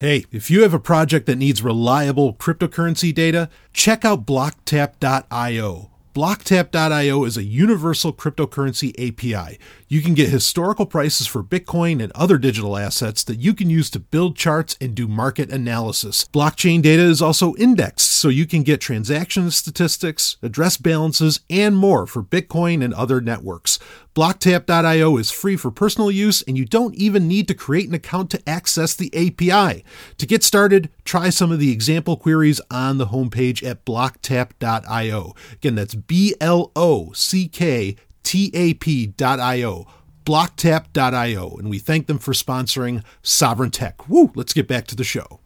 Hey, if you have a project that needs reliable cryptocurrency data, check out blocktap.io. Blocktap.io is a universal cryptocurrency API. You can get historical prices for Bitcoin and other digital assets that you can use to build charts and do market analysis. Blockchain data is also indexed, so you can get transaction statistics, address balances, and more for Bitcoin and other networks. Blocktap.io is free for personal use, and you don't even need to create an account to access the API. To get started, try some of the example queries on the homepage at blocktap.io. Again, that's B L O C K tap.io, blocktap.io, and we thank them for sponsoring Sovryn Tech. Woo, let's get back to the show.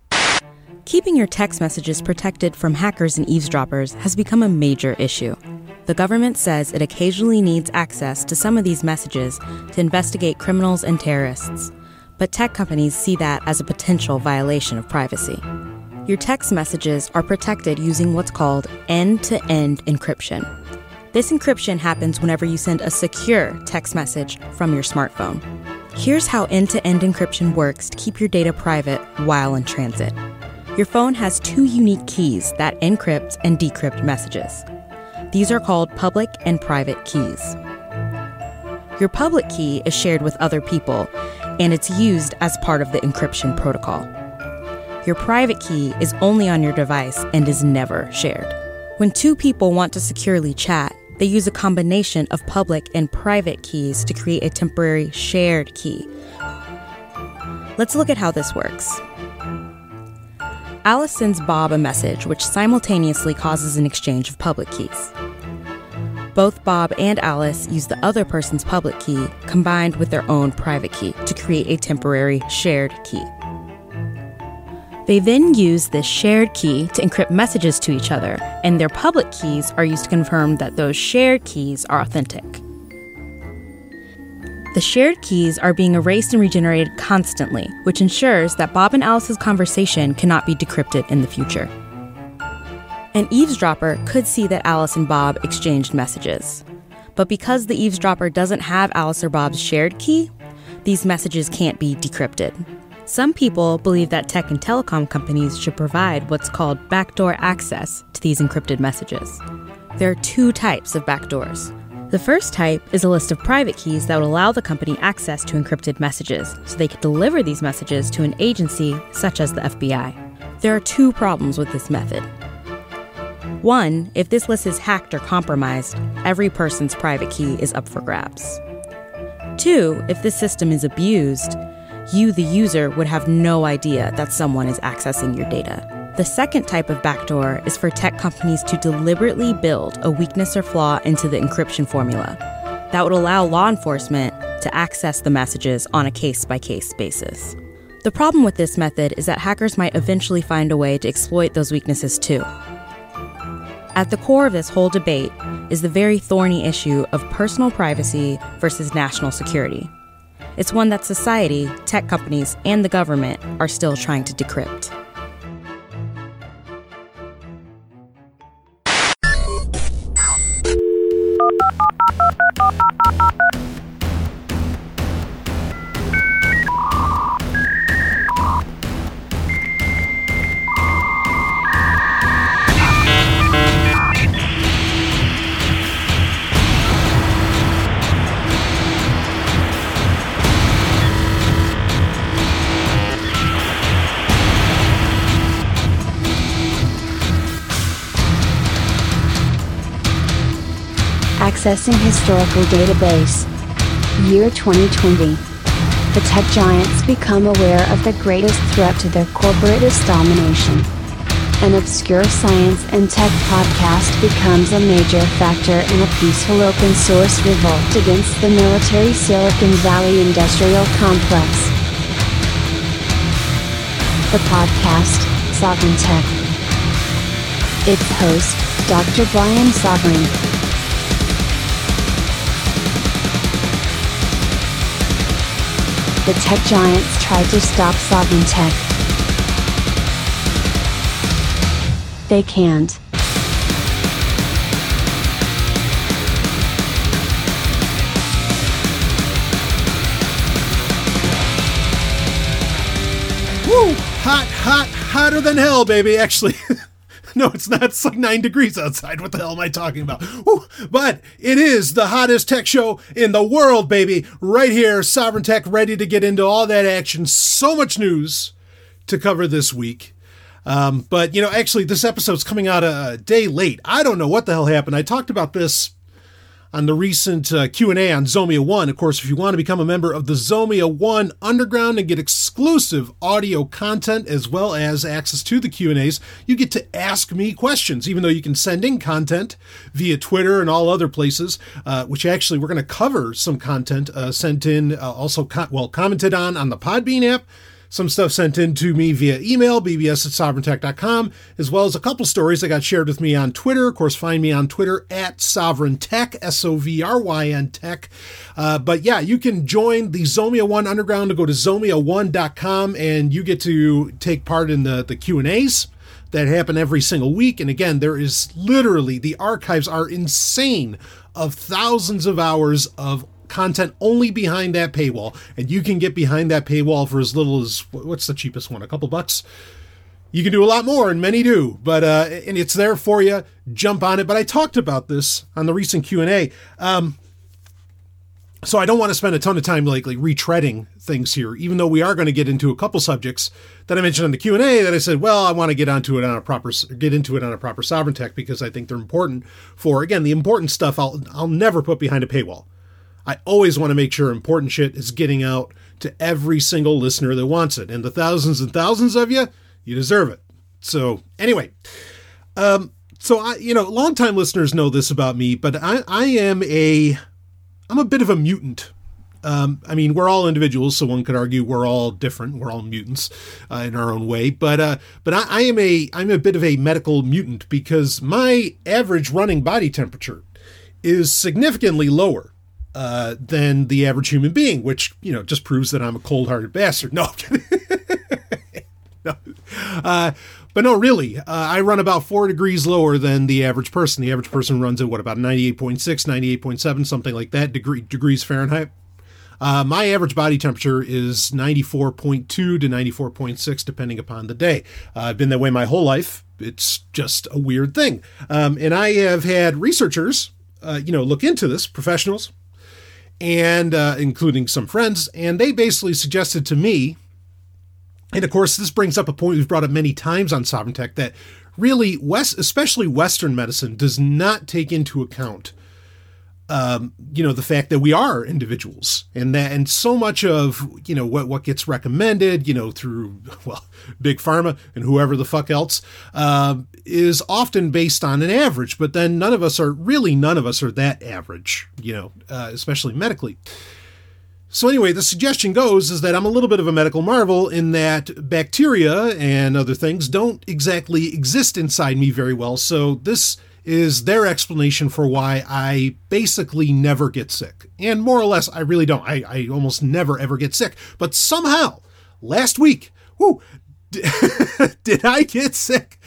Keeping your text messages protected from hackers and eavesdroppers has become a major issue. The government says it occasionally needs access to some of these messages to investigate criminals and terrorists, but tech companies see that as a potential violation of privacy. Your text messages are protected using what's called end to end encryption. This encryption happens whenever you send a secure text message from your smartphone. Here's how end to end encryption works to keep your data private while in transit. Your phone has two unique keys that encrypt and decrypt messages. These are called public and private keys. Your public key is shared with other people, and it's used as part of the encryption protocol. Your private key is only on your device and is never shared. When two people want to securely chat, they use a combination of public and private keys to create a temporary shared key. Let's look at how this works. Alice sends Bob a message which simultaneously causes an exchange of public keys. Both Bob and Alice use the other person's public key combined with their own private key to create a temporary shared key. They then use this shared key to encrypt messages to each other, and their public keys are used to confirm that those shared keys are authentic. The shared keys are being erased and regenerated constantly, which ensures that Bob and Alice's conversation cannot be decrypted in the future. An eavesdropper could see that Alice and Bob exchanged messages. But because the eavesdropper doesn't have Alice or Bob's shared key, these messages can't be decrypted. Some people believe that tech and telecom companies should provide what's called backdoor access to these encrypted messages. There are two types of backdoors. The first type is a list of private keys that would allow the company access to encrypted messages so they could deliver these messages to an agency such as the FBI. There are two problems with this method. One, if this list is hacked or compromised, every person's private key is up for grabs. Two, if this system is abused, you, the user, would have no idea that someone is accessing your data. The second type of backdoor is for tech companies to deliberately build a weakness or flaw into the encryption formula that would allow law enforcement to access the messages on a case by case basis. The problem with this method is that hackers might eventually find a way to exploit those weaknesses too. At the core of this whole debate is the very thorny issue of personal privacy versus national security. It's one that society, tech companies, and the government are still trying to decrypt. Accessing Historical Database. Year 2020. The tech giants become aware of the greatest threat to their corporatist domination. An obscure science and tech podcast becomes a major factor in a peaceful open source revolt against the military Silicon Valley industrial complex. The podcast, Sovryn Tech. Its host, Dr. Brian Sovryn. The tech giants tried to stop sovryn tech. They can't. Woo! hot, hot, hotter than hell, baby. Actually, no, it's not. It's like nine degrees outside. What the hell am I talking about? But it is the hottest tech show in the world, baby. Right here, Sovryn Tech, ready to get into all that action. So much news to cover this week. Um, but you know, actually, this episode's coming out a day late. I don't know what the hell happened. I talked about this on the recent uh, Q&A on Zomia 1. Of course, if you want to become a member of the Zomia 1 Underground and get exclusive audio content as well as access to the Q&As, you get to ask me questions, even though you can send in content via Twitter and all other places, uh, which actually we're going to cover some content uh, sent in, uh, also, well, commented on on the Podbean app, some stuff sent in to me via email, bbs at sovryntech.com, as well as a couple stories that got shared with me on Twitter. Of course, find me on Twitter at Sovryn Tech, S O V R Y N Tech. Uh, but yeah, you can join the Zomia One Underground to go to zomia1.com and you get to take part in the, the Q&As that happen every single week. And again, there is literally, the archives are insane of thousands of hours of content only behind that paywall, and you can get behind that paywall for as little as what's the cheapest one? A couple bucks. You can do a lot more, and many do, but uh, and it's there for you. Jump on it. But I talked about this on the recent Q and A. Um, so I don't want to spend a ton of time like, like retreading things here, even though we are going to get into a couple subjects that I mentioned on the Q and A that I said, well, I want to get onto it on a proper get into it on a proper sovryn tech because I think they're important for again the important stuff. I'll I'll never put behind a paywall. I always want to make sure important shit is getting out to every single listener that wants it. And the thousands and thousands of you, you deserve it. So, anyway, um, so I, you know, longtime listeners know this about me, but I, I am a, I'm a bit of a mutant. Um, I mean, we're all individuals, so one could argue we're all different. We're all mutants uh, in our own way. But uh, but I, I am a I'm a bit of a medical mutant because my average running body temperature is significantly lower uh, than the average human being, which you know just proves that I'm a cold-hearted bastard. No, no. Uh, but no, really, uh, I run about four degrees lower than the average person. The average person runs at what about 98.6, 98.7, something like that degree degrees Fahrenheit. Uh, my average body temperature is 94.2 to 94.6, depending upon the day. Uh, I've been that way my whole life. It's just a weird thing. Um, and I have had researchers, uh, you know, look into this, professionals, and uh, including some friends, and they basically suggested to me, and of course, this brings up a point we've brought up many times on Sovryn Tech that really West, especially Western medicine, does not take into account um, you know the fact that we are individuals and that and so much of you know what what gets recommended you know through well big pharma and whoever the fuck else uh, is often based on an average but then none of us are really none of us are that average you know uh, especially medically so anyway, the suggestion goes is that I'm a little bit of a medical marvel in that bacteria and other things don't exactly exist inside me very well. So this is their explanation for why I basically never get sick. And more or less, I really don't. I, I almost never ever get sick. But somehow, last week, whoo, did I get sick?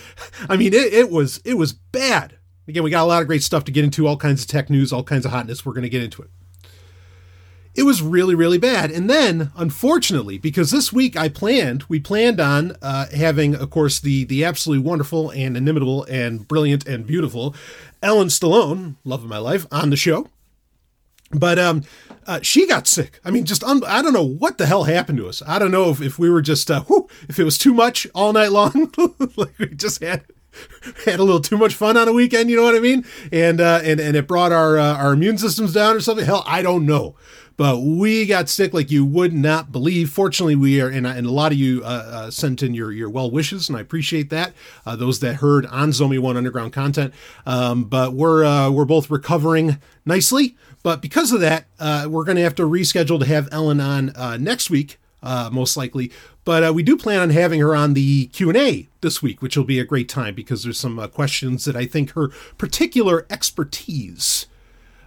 I mean, it, it was it was bad. Again, we got a lot of great stuff to get into, all kinds of tech news, all kinds of hotness. We're going to get into it it was really really bad and then unfortunately because this week i planned we planned on uh, having of course the the absolutely wonderful and inimitable and brilliant and beautiful ellen stallone love of my life on the show but um, uh, she got sick. I mean, just un- I don't know what the hell happened to us. I don't know if, if we were just uh, whew, if it was too much all night long, like we just had had a little too much fun on a weekend. You know what I mean? And uh, and and it brought our uh, our immune systems down or something. Hell, I don't know but we got sick like you would not believe. Fortunately, we are, and, and a lot of you uh, uh, sent in your, your well wishes, and I appreciate that. Uh, those that heard on Zomia One Underground content, um, but we're uh, we're both recovering nicely. But because of that, uh, we're going to have to reschedule to have Ellen on uh, next week, most likely. But we do plan on having her on the Q and A this week, which will be a great time because there's some questions that I think her particular expertise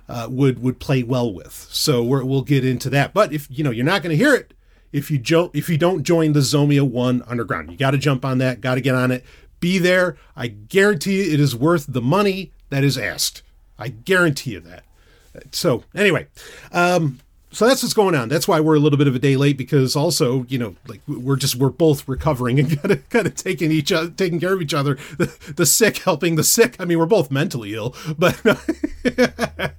uh, would would play well with. So we will get into that. But if you know you're not going to hear it if you jo- if you don't join the Zomia One Underground, you got to jump on that. Got to get on it. Be there. I guarantee you, it is worth the money that is asked. I guarantee you that. So anyway, um, so that's what's going on. That's why we're a little bit of a day late because also, you know, like we're just we're both recovering and kind of kind of taking each other, taking care of each other. The, the sick helping the sick. I mean, we're both mentally ill, but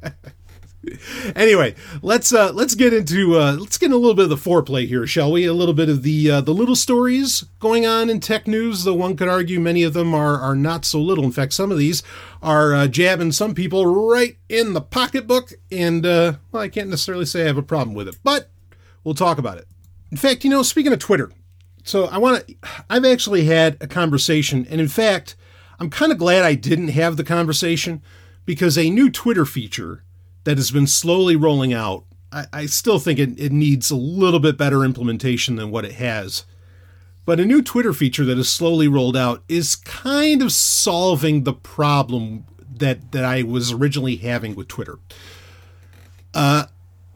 anyway, let's uh, let's get into uh, let's get a little bit of the foreplay here, shall we? A little bit of the uh, the little stories going on in tech news. Though one could argue many of them are are not so little. In fact, some of these are uh, jabbing some people right in the pocketbook, and uh, well, I can't necessarily say I have a problem with it, but we'll talk about it. In fact, you know, speaking of Twitter, so I want to. I've actually had a conversation, and in fact, I'm kind of glad I didn't have the conversation because a new Twitter feature that has been slowly rolling out, I, I still think it, it needs a little bit better implementation than what it has. But a new Twitter feature that is slowly rolled out is kind of solving the problem that that I was originally having with Twitter. Uh,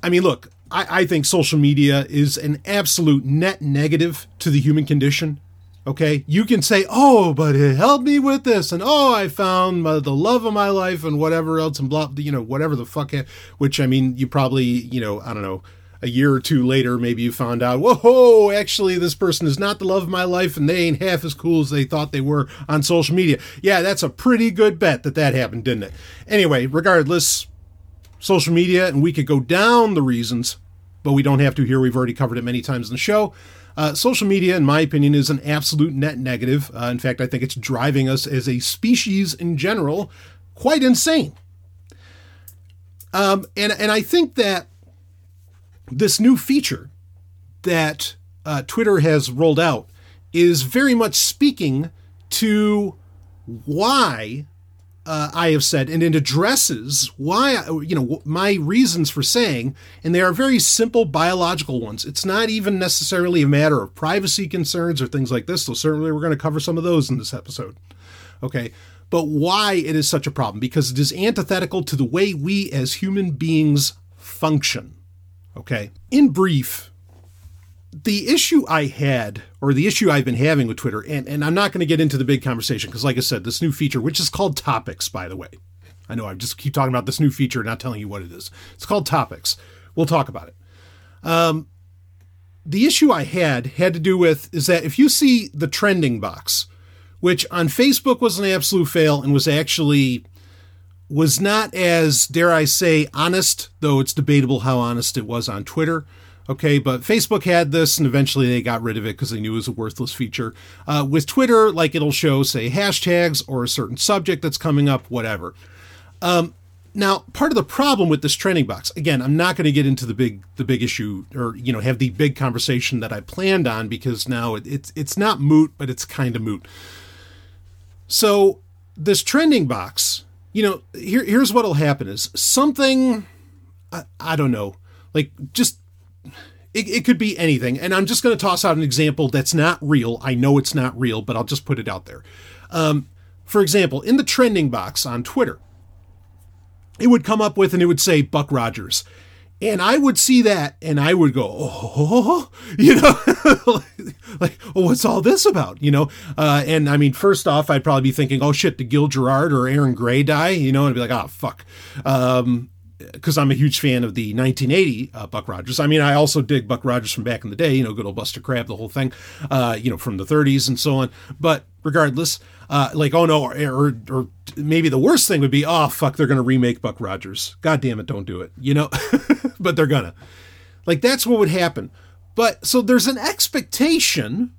I mean, look, I, I think social media is an absolute net negative to the human condition. Okay, you can say, "Oh, but it helped me with this," and "Oh, I found my, the love of my life," and whatever else, and blah, you know, whatever the fuck. Which I mean, you probably, you know, I don't know, a year or two later, maybe you found out, whoa, actually, this person is not the love of my life, and they ain't half as cool as they thought they were on social media. Yeah, that's a pretty good bet that that happened, didn't it? Anyway, regardless, social media, and we could go down the reasons, but we don't have to here. We've already covered it many times in the show. Uh, social media, in my opinion, is an absolute net negative. Uh, in fact, I think it's driving us as a species in general quite insane. Um, and and I think that this new feature that uh, Twitter has rolled out is very much speaking to why uh, I have said, and it addresses why, you know, my reasons for saying, and they are very simple biological ones. It's not even necessarily a matter of privacy concerns or things like this, so certainly we're going to cover some of those in this episode. Okay. But why it is such a problem? Because it is antithetical to the way we as human beings function. Okay. In brief, the issue I had, or the issue I've been having with Twitter, and, and I'm not going to get into the big conversation because, like I said, this new feature, which is called Topics, by the way. I know I just keep talking about this new feature, not telling you what it is. It's called Topics. We'll talk about it. Um, the issue I had had to do with is that if you see the trending box, which on Facebook was an absolute fail and was actually was not as dare I say honest, though it's debatable how honest it was on Twitter. Okay, but Facebook had this and eventually they got rid of it because they knew it was a worthless feature. Uh, with Twitter, like it'll show, say, hashtags or a certain subject that's coming up, whatever. Um, now, part of the problem with this trending box, again, I'm not going to get into the big the big issue or you know have the big conversation that I planned on because now it, it's it's not moot, but it's kind of moot. So this trending box, you know, here here's what'll happen is something I, I don't know, like just it, it could be anything. And I'm just going to toss out an example that's not real. I know it's not real, but I'll just put it out there. Um, for example, in the trending box on Twitter, it would come up with and it would say Buck Rogers. And I would see that and I would go, oh, you know, like, oh, what's all this about? You know, uh, and I mean, first off, I'd probably be thinking, oh shit, did Gil Gerard or Erin Gray die? You know, and I'd be like, oh, fuck. Um, because I'm a huge fan of the 1980 uh, Buck Rogers. I mean, I also dig Buck Rogers from back in the day, you know, good old Buster Crabbe, the whole thing, uh, you know, from the 30s and so on. But regardless, uh, like, oh no, or, or, or, maybe the worst thing would be, oh fuck, they're going to remake Buck Rogers. God damn it, don't do it, you know? but they're gonna. Like, that's what would happen. But so there's an expectation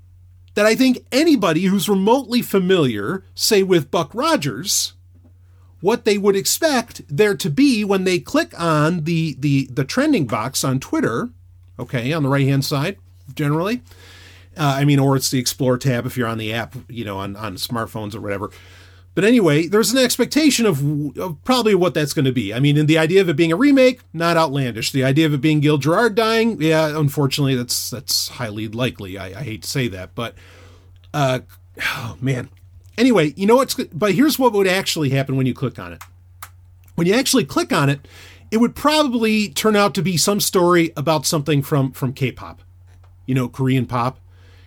that I think anybody who's remotely familiar, say with Buck Rogers, what they would expect there to be when they click on the the the trending box on Twitter, okay, on the right hand side generally. Uh, I mean, or it's the Explore tab if you're on the app, you know, on on smartphones or whatever. But anyway, there's an expectation of, of probably what that's going to be. I mean, in the idea of it being a remake, not outlandish. The idea of it being Gil Gerard dying, yeah, unfortunately, that's that's highly likely. I, I hate to say that, but uh, oh man, Anyway, you know what's but here's what would actually happen when you click on it. When you actually click on it, it would probably turn out to be some story about something from from K-pop. You know, Korean pop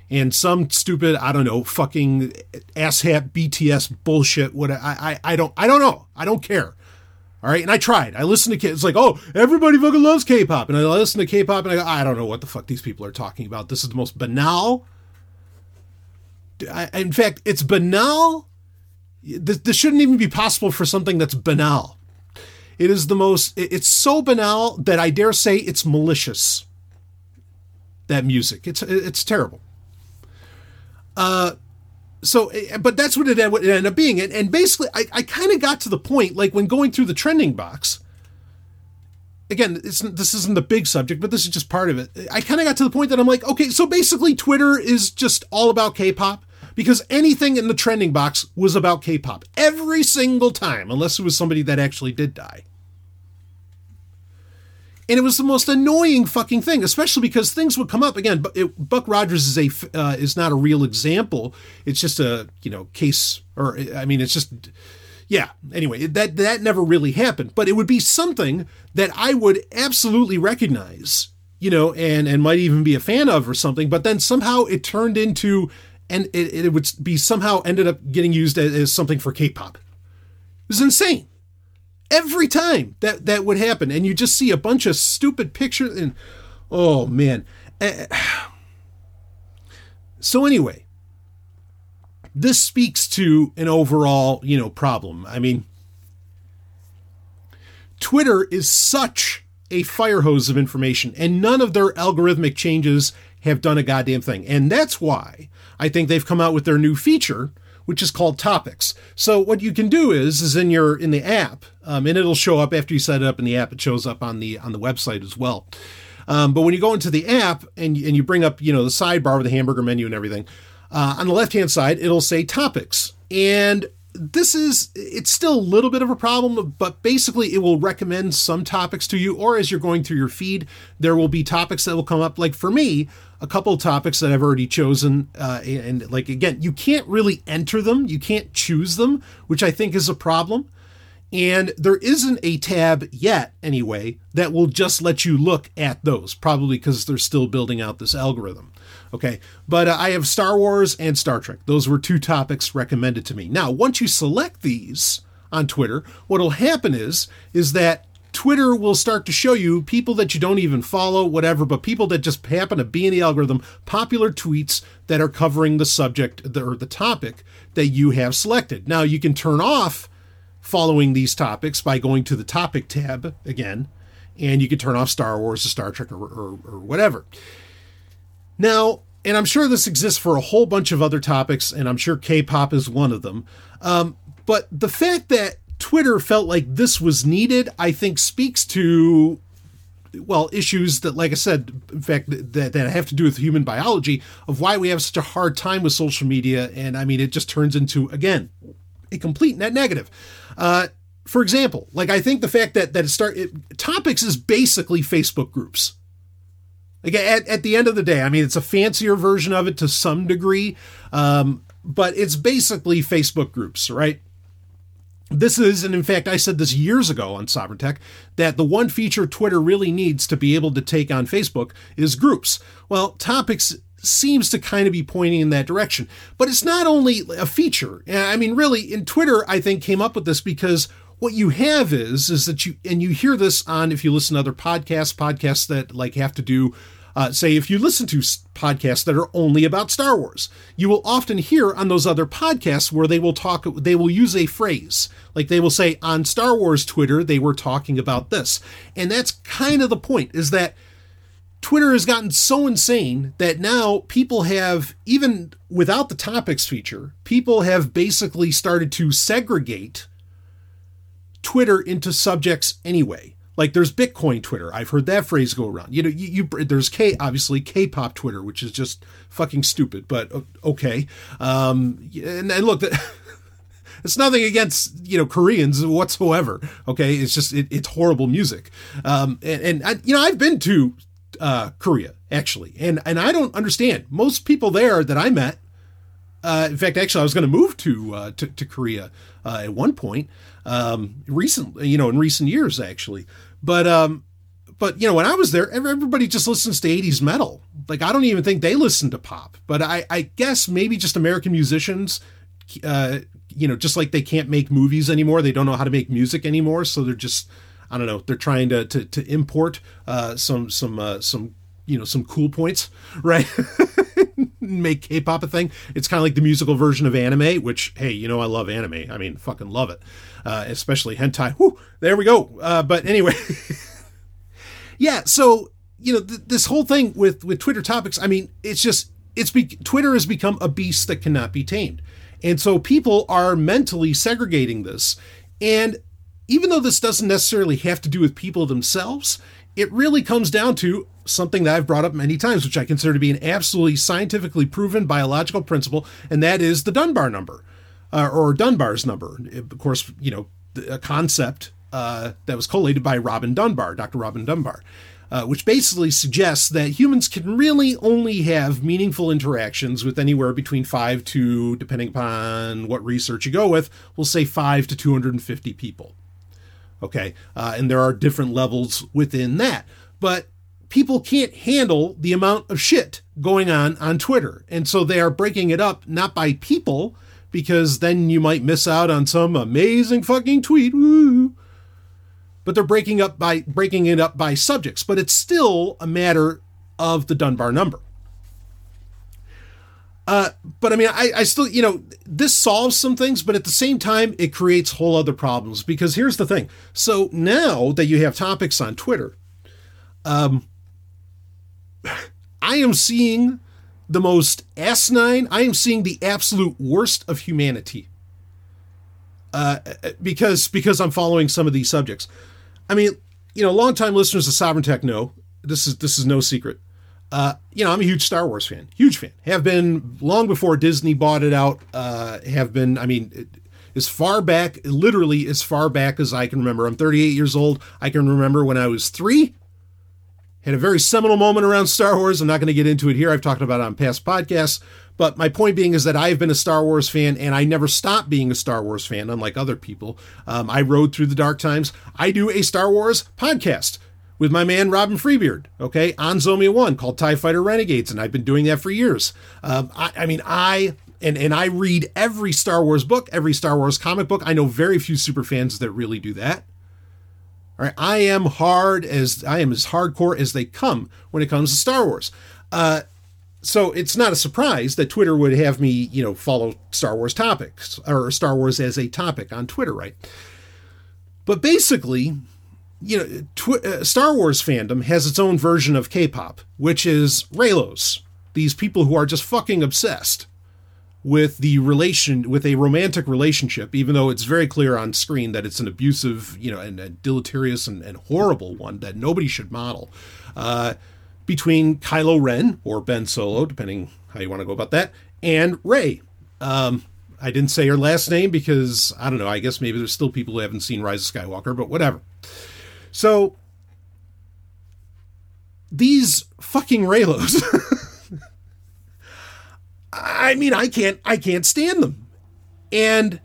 and some stupid, I don't know, fucking asshat BTS bullshit. What I, I I don't I don't know. I don't care. All right, and I tried. I listened to K. It's like, oh, everybody fucking loves K-pop, and I listen to K-pop, and I go, I don't know what the fuck these people are talking about. This is the most banal. I, in fact, it's banal. This, this shouldn't even be possible for something that's banal. It is the most. It's so banal that I dare say it's malicious. That music, it's it's terrible. Uh, so eh, but that's what it ended up being and, and basically i, I kind of got to the point like when going through the trending box again this isn't the big subject but this is just part of it i kind of got to the point that i'm like okay so basically twitter is just all about k-pop because anything in the trending box was about k-pop every single time unless it was somebody that actually did die and it was the most annoying fucking thing, especially because things would come up again. But it, Buck Rogers is a uh, is not a real example. It's just a you know case, or I mean, it's just yeah. Anyway, that that never really happened, but it would be something that I would absolutely recognize, you know, and and might even be a fan of or something. But then somehow it turned into, and it, it would be somehow ended up getting used as, as something for K-pop. It was insane. Every time that that would happen and you just see a bunch of stupid pictures and oh man. Eh, eh. So anyway this speaks to an overall you know problem. I mean twitter is such a fire hose of information and none of their algorithmic changes have done a goddamn thing. And that's why i think they've come out with their new feature which is called Topics. So what you can do is, is in your in the app, um, and it'll show up after you set it up in the app. It shows up on the on the website as well. Um, but when you go into the app and and you bring up you know the sidebar with the hamburger menu and everything, uh, on the left hand side it'll say Topics, and this is it's still a little bit of a problem but basically it will recommend some topics to you or as you're going through your feed there will be topics that will come up like for me a couple of topics that I've already chosen. Uh, and like, again, you can't really enter them, you can't choose them, which I think is a problem. And there isn't a tab yet, anyway, that will just let you look at those, probably because they're still building out this algorithm. Okay, but uh, I have Star Wars and Star Trek. Those were two topics recommended to me. Now, once you select these on Twitter, what'll happen is is that Twitter will start to show you people that you don't even follow, whatever, but people that just happen to be in the algorithm, popular tweets that are covering the subject or the topic that you have selected. Now, you can turn off following these topics by going to the topic tab again, and you can turn off Star Wars or Star Trek or, or, or whatever. Now, and I'm sure this exists for a whole bunch of other topics, and I'm sure K pop is one of them. Um, but the fact that Twitter felt like this was needed, I think speaks to well, issues that, like I said, in fact, that, that have to do with human biology of why we have such a hard time with social media. And I mean, it just turns into, again, a complete net negative. Uh, for example, like I think the fact that, that it start it, topics is basically Facebook groups. Like at, at the end of the day, I mean, it's a fancier version of it to some degree, um, but it's basically Facebook groups, right? This is, and in fact, I said this years ago on Sovryn Tech, that the one feature Twitter really needs to be able to take on Facebook is groups. Well, topics seems to kind of be pointing in that direction. But it's not only a feature. I mean, really, in Twitter, I think came up with this because what you have is is that you and you hear this on if you listen to other podcasts, podcasts that like have to do uh, say, if you listen to podcasts that are only about Star Wars, you will often hear on those other podcasts where they will talk, they will use a phrase. Like they will say, on Star Wars Twitter, they were talking about this. And that's kind of the point, is that Twitter has gotten so insane that now people have, even without the topics feature, people have basically started to segregate Twitter into subjects anyway. Like there's Bitcoin Twitter. I've heard that phrase go around. You know, you, you there's K obviously K-pop Twitter, which is just fucking stupid, but okay. Um, and, and look, that, it's nothing against you know Koreans whatsoever. Okay, it's just it, it's horrible music. Um, and, and I, you know I've been to uh, Korea actually, and and I don't understand most people there that I met. Uh, in fact, actually, I was going to move to, uh, to to Korea uh, at one point, um, recent, you know, in recent years actually. But um, but you know, when I was there, everybody just listens to 80s metal. Like I don't even think they listen to pop. But I, I guess maybe just American musicians, uh, you know, just like they can't make movies anymore, they don't know how to make music anymore, so they're just I don't know, they're trying to to, to import uh, some some uh, some you know some cool points, right? make K-pop a thing. It's kind of like the musical version of anime, which hey, you know I love anime. I mean, fucking love it, uh, especially hentai. Whew, there we go. Uh, but anyway, yeah. So you know th- this whole thing with with Twitter topics. I mean, it's just it's be- Twitter has become a beast that cannot be tamed, and so people are mentally segregating this. And even though this doesn't necessarily have to do with people themselves, it really comes down to something that I've brought up many times, which I consider to be an absolutely scientifically proven biological principle, and that is the Dunbar number, uh, or Dunbar's number. Of course, you know, a concept uh, that was collated by Robin Dunbar, Dr. Robin Dunbar, uh, which basically suggests that humans can really only have meaningful interactions with anywhere between five to, depending upon what research you go with, we'll say five to 250 people. Okay, uh, and there are different levels within that. But people can't handle the amount of shit going on on Twitter. And so they are breaking it up not by people, because then you might miss out on some amazing fucking tweet. Woo. But they're breaking up by breaking it up by subjects, but it's still a matter of the Dunbar number. Uh, but I mean, I, I still, you know, this solves some things, but at the same time, it creates whole other problems. Because here's the thing: so now that you have topics on Twitter, um, I am seeing the most asinine. I am seeing the absolute worst of humanity. Uh, because because I'm following some of these subjects. I mean, you know, longtime listeners of Sovryn Tech know this is this is no secret. Uh, you know, I'm a huge Star Wars fan, huge fan. Have been long before Disney bought it out. Uh, have been, I mean, as far back, literally as far back as I can remember. I'm 38 years old. I can remember when I was three had a very seminal moment around Star Wars. I'm not going to get into it here. I've talked about it on past podcasts. But my point being is that I've been a Star Wars fan and I never stopped being a Star Wars fan, unlike other people. Um, I rode through the dark times. I do a Star Wars podcast with my man Robin Freebeard, okay, on Zomia One called TIE Fighter Renegades, and I've been doing that for years. Um, I, I mean, I and and I read every Star Wars book, every Star Wars comic book. I know very few super fans that really do that. All right, I am hard as I am as hardcore as they come when it comes to Star Wars. Uh, so it's not a surprise that Twitter would have me, you know, follow Star Wars topics or Star Wars as a topic on Twitter, right? But basically, you know, tw- uh, Star Wars fandom has its own version of K-pop, which is Reylos, these people who are just fucking obsessed with the relation with a romantic relationship even though it's very clear on screen that it's an abusive you know and, and deleterious and, and, horrible one that nobody should model uh, between kylo ren or ben solo depending how you want to go about that and rey. Um, i didn't say her last name because i don't know i guess maybe there's still people who haven't seen rise of skywalker but whatever. So these fucking reylos I mean, I can't, I can't stand them. And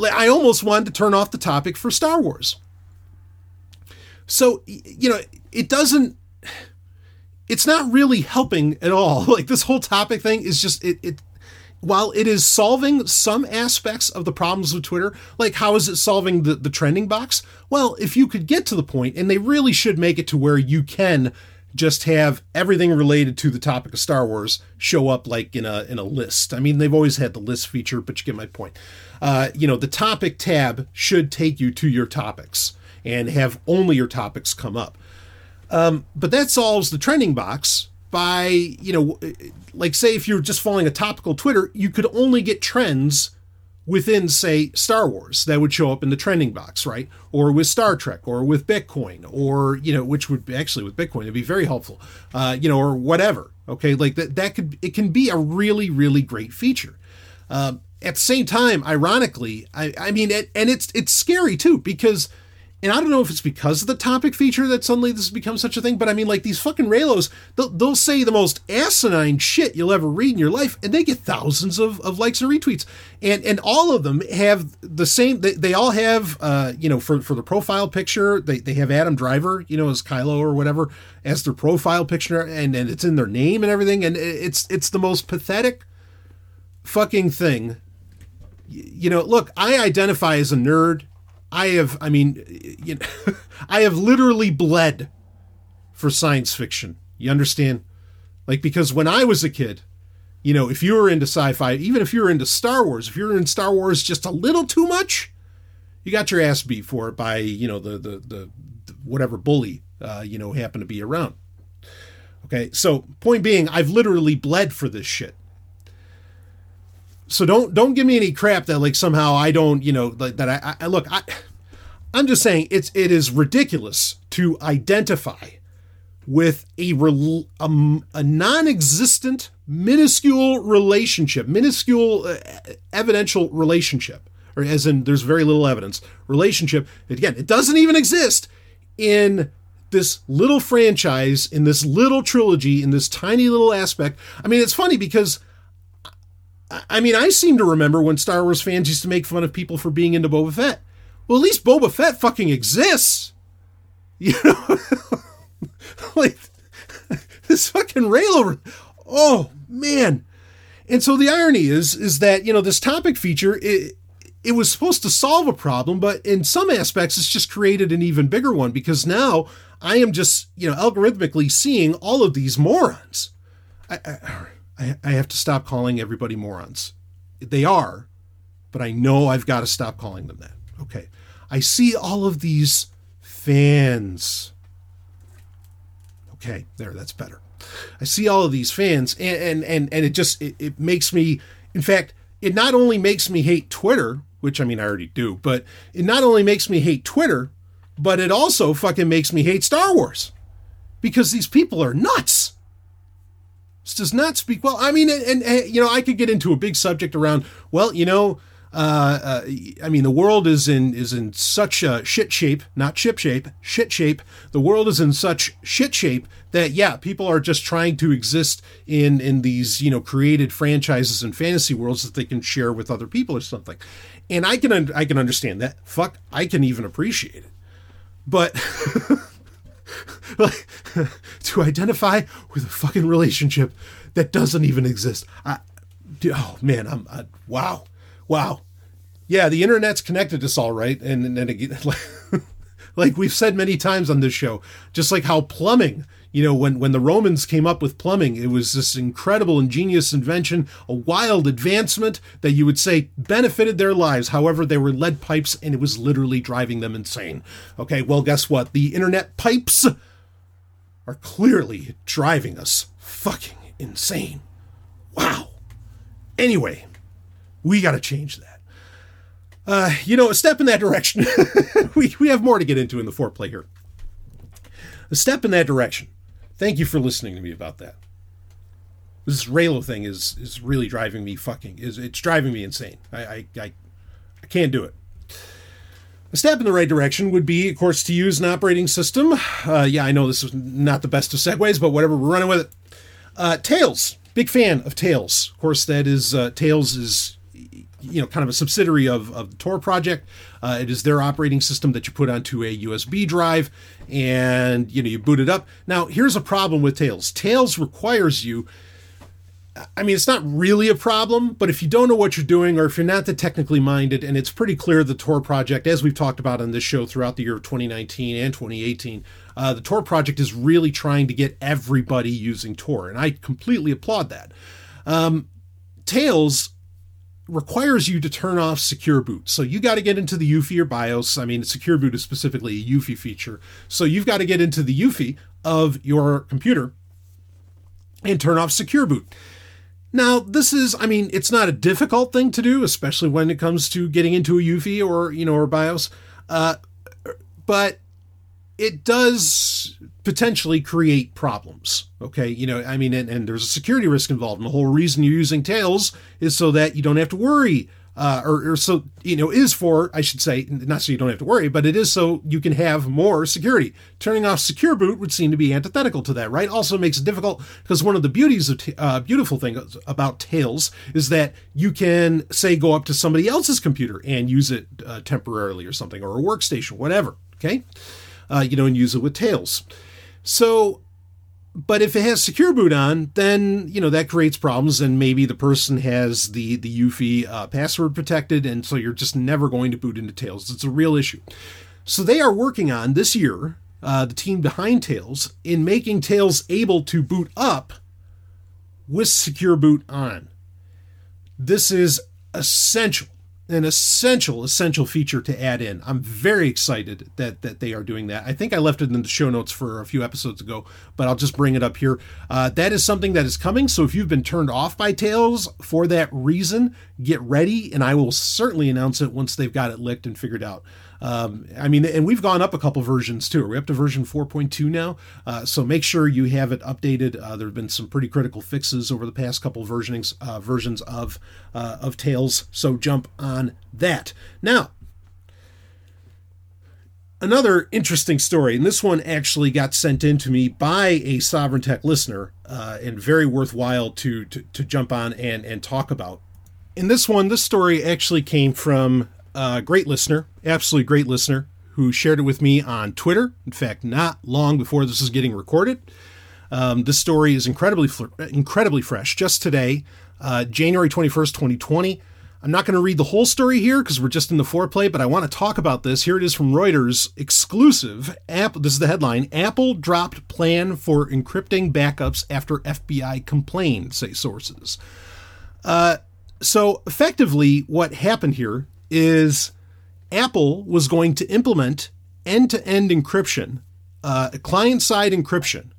I almost wanted to turn off the topic for Star Wars. So, you know, it doesn't, it's not really helping at all. Like this whole topic thing is just, it, it, while it is solving some aspects of the problems with Twitter, like how is it solving the, the trending box? Well, if you could get to the point, and they really should make it to where you can just have everything related to the topic of Star Wars show up like in a in a list. I mean, they've always had the list feature, but you get my point. Uh, you know, the topic tab should take you to your topics and have only your topics come up. Um, but that solves the trending box by you know, like say if you're just following a topical Twitter, you could only get trends within, say, Star Wars that would show up in the trending box, right? Or with Star Trek, or with Bitcoin, or you know, which would actually with Bitcoin it'd be very helpful, uh, you know, or whatever. Okay, like that that could it can be a really really great feature. Um, at the same time, ironically, I I mean, it, and it's it's scary too because and I don't know if it's because of the topic feature that suddenly this has become such a thing, but I mean, like these fucking Reylos, they'll, they'll say the most asinine shit you'll ever read in your life, and they get thousands of, of likes and retweets. And and all of them have the same, they, they all have, uh, you know, for, for the profile picture, they, they have Adam Driver, you know, as Kylo or whatever, as their profile picture, and, and it's in their name and everything. And it's it's the most pathetic fucking thing you know, look, I identify as a nerd. I have, I mean, you know, I have literally bled for science fiction. You understand? Like, because when I was a kid, you know, if you were into sci fi, even if you were into Star Wars, if you're in Star Wars just a little too much, you got your ass beat for it by, you know, the, the, the, the whatever bully, uh, you know, happened to be around. Okay. So, point being, I've literally bled for this shit. So don't don't give me any crap that like somehow I don't you know like that I, I look I I'm just saying it's it is ridiculous to identify with a, a, a non-existent minuscule relationship minuscule uh, evidential relationship or as in there's very little evidence relationship again it doesn't even exist in this little franchise in this little trilogy in this tiny little aspect. I mean it's funny because I mean, I seem to remember when Star Wars fans used to make fun of people for being into Boba Fett. Well, at least Boba Fett fucking exists. You know? like, this fucking railover. Oh, man. And so the irony is, is that, you know, this topic feature, it, it was supposed to solve a problem, but in some aspects, it's just created an even bigger one because now I am just, you know, algorithmically seeing all of these morons. I, I, I, I have to stop calling everybody morons. They are, but I know I've got to stop calling them that. Okay. I see all of these fans. Okay, there, that's better. I see all of these fans, and and and, and it just it, it makes me. In fact, it not only makes me hate Twitter, which I mean I already do, but it not only makes me hate Twitter, but it also fucking makes me hate Star Wars because these people are nuts. Does not speak well. I mean, and, and, you know, I could get into a big subject around. Well, you know, uh, uh, I mean, the world is in is in such a shit shape, not ship shape, shit shape. The world is in such shit shape that yeah, people are just trying to exist in in these you know created franchises and fantasy worlds that they can share with other people or something. And I can I can understand that. Fuck, I can even appreciate it. But to identify with a fucking relationship that doesn't even exist. I, oh man, I'm I, wow, wow. Yeah, the internet's connected us all right, and and, again, like, like we've said many times on this show, just like how plumbing you know, when, when the Romans came up with plumbing, it was this incredible, ingenious invention, a wild advancement that you would say benefited their lives. However, they were lead pipes and it was literally driving them insane. Okay, well, guess what? The internet pipes are clearly driving us fucking insane. Wow. Anyway, we got to change that. Uh, you know, a step in that direction. we, we have more to get into in the foreplay here. A step in that direction Thank you for listening to me about that. This Reylo thing is is really driving me fucking is it's driving me insane. I I I, I can't do it. A step in the right direction would be, of course, to use an operating system. Uh, yeah, I know this is not the best of segues, but whatever, we're running with it. Uh, Tails, big fan of Tails. Of course, that is uh, Tails is you know kind of a subsidiary of, of the Tor project. Uh, it is their operating system that you put onto a USB drive, and you know you boot it up. Now here's a problem with Tails. Tails requires you. I mean, it's not really a problem, but if you don't know what you're doing, or if you're not that technically minded, and it's pretty clear the Tor project, as we've talked about on this show throughout the year of 2019 and 2018, uh, the Tor project is really trying to get everybody using Tor, and I completely applaud that. Um, Tails requires you to turn off secure boot. So you got to get into the UEFI or BIOS. I mean, secure boot is specifically a UEFI feature. So you've got to get into the UEFI of your computer and turn off secure boot. Now, this is, I mean, it's not a difficult thing to do, especially when it comes to getting into a UEFI or, you know, or BIOS. Uh, but it does potentially create problems. Okay, you know, I mean, and, and, there's a security risk involved. And the whole reason you're using Tails is so that you don't have to worry, uh, or, or, so, you know, is for, I should say, not so you don't have to worry, but it is so you can have more security. Turning off secure boot would seem to be antithetical to that, right? Also makes it difficult because one of the beauties of, uh, beautiful things about Tails is that you can, say, go up to somebody else's computer and use it uh, temporarily or something, or a workstation, whatever. Okay uh, you know, and use it with Tails. So but if it has secure boot on, then you know that creates problems, and maybe the person has the the UEFI uh, password protected, and so you're just never going to boot into Tails. It's a real issue. So they are working on this year, uh, the team behind Tails, in making Tails able to boot up with secure boot on. This is essential an essential essential feature to add in. I'm very excited that that they are doing that. I think I left it in the show notes for a few episodes ago, but I'll just bring it up here. Uh, that is something that is coming. So if you've been turned off by Tails for that reason, get ready, and I will certainly announce it once they've got it licked and figured out. Um, I mean, and we've gone up a couple versions too. We're up to version 4.2 now. Uh, so make sure you have it updated. Uh, there have been some pretty critical fixes over the past couple versionings, uh, versions of, uh, of Tails. So jump on that. Now, another interesting story, and this one actually got sent in to me by a Sovryn Tech listener, uh, and very worthwhile to, to, to jump on and, and talk about. In this one, this story actually came from a great listener, absolutely great listener, who shared it with me on Twitter. In fact, not long before this is getting recorded. Um, this story is incredibly incredibly fresh. Just today, uh, January 21st, 2020. I'm not going to read the whole story here because we're just in the foreplay, but I want to talk about this. Here it is from Reuters exclusive. Apple, this is the headline Apple dropped plan for encrypting backups after FBI complained, say sources. Uh, so effectively, what happened here is Apple was going to implement end to end encryption, uh, client side encryption,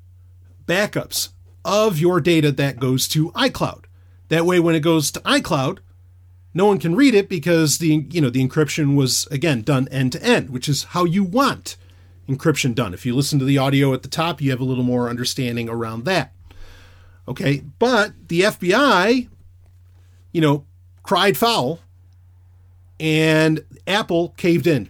backups of your data that goes to iCloud. That way, when it goes to iCloud, no one can read it because the you know the encryption was again done end to end, which is how you want encryption done. If you listen to the audio at the top, you have a little more understanding around that. Okay, but the FBI, you know, cried foul and Apple caved in.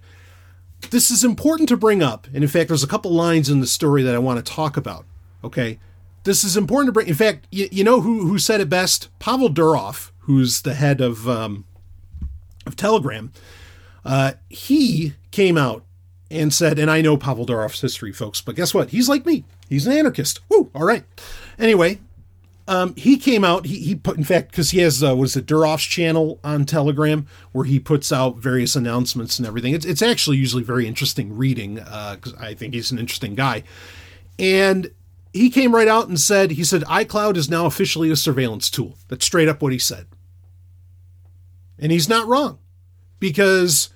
This is important to bring up, and in fact, there's a couple lines in the story that I want to talk about. Okay, this is important to bring. In fact, you, you know who who said it best? Pavel Durov, who's the head of um, of Telegram. Uh, he came out and said, and I know Pavel Durov's history, folks, but guess what? He's like me. He's an anarchist. Woo! All right. Anyway, um, he came out. He, he put, in fact, because he has uh, was it Durov's channel on Telegram where he puts out various announcements and everything. It's it's actually usually very interesting reading because uh, I think he's an interesting guy. And he came right out and said he said iCloud is now officially a surveillance tool. That's straight up what he said. And he's not wrong because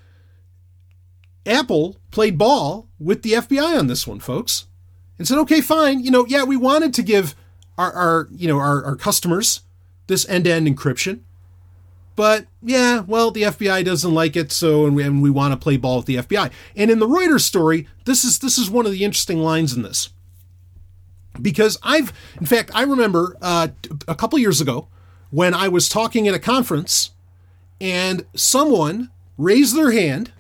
Apple played ball with the FBI on this one, folks, and said, okay, fine. You know, yeah, we wanted to give our, our you know our, our customers this end-to-end encryption. But yeah well the fbi doesn't like it so and we, and we want to play ball with the fbi and in the reuters story this is this is one of the interesting lines in this. Because i've in fact i remember uh, a couple years ago when i was talking at a conference and someone raised their hand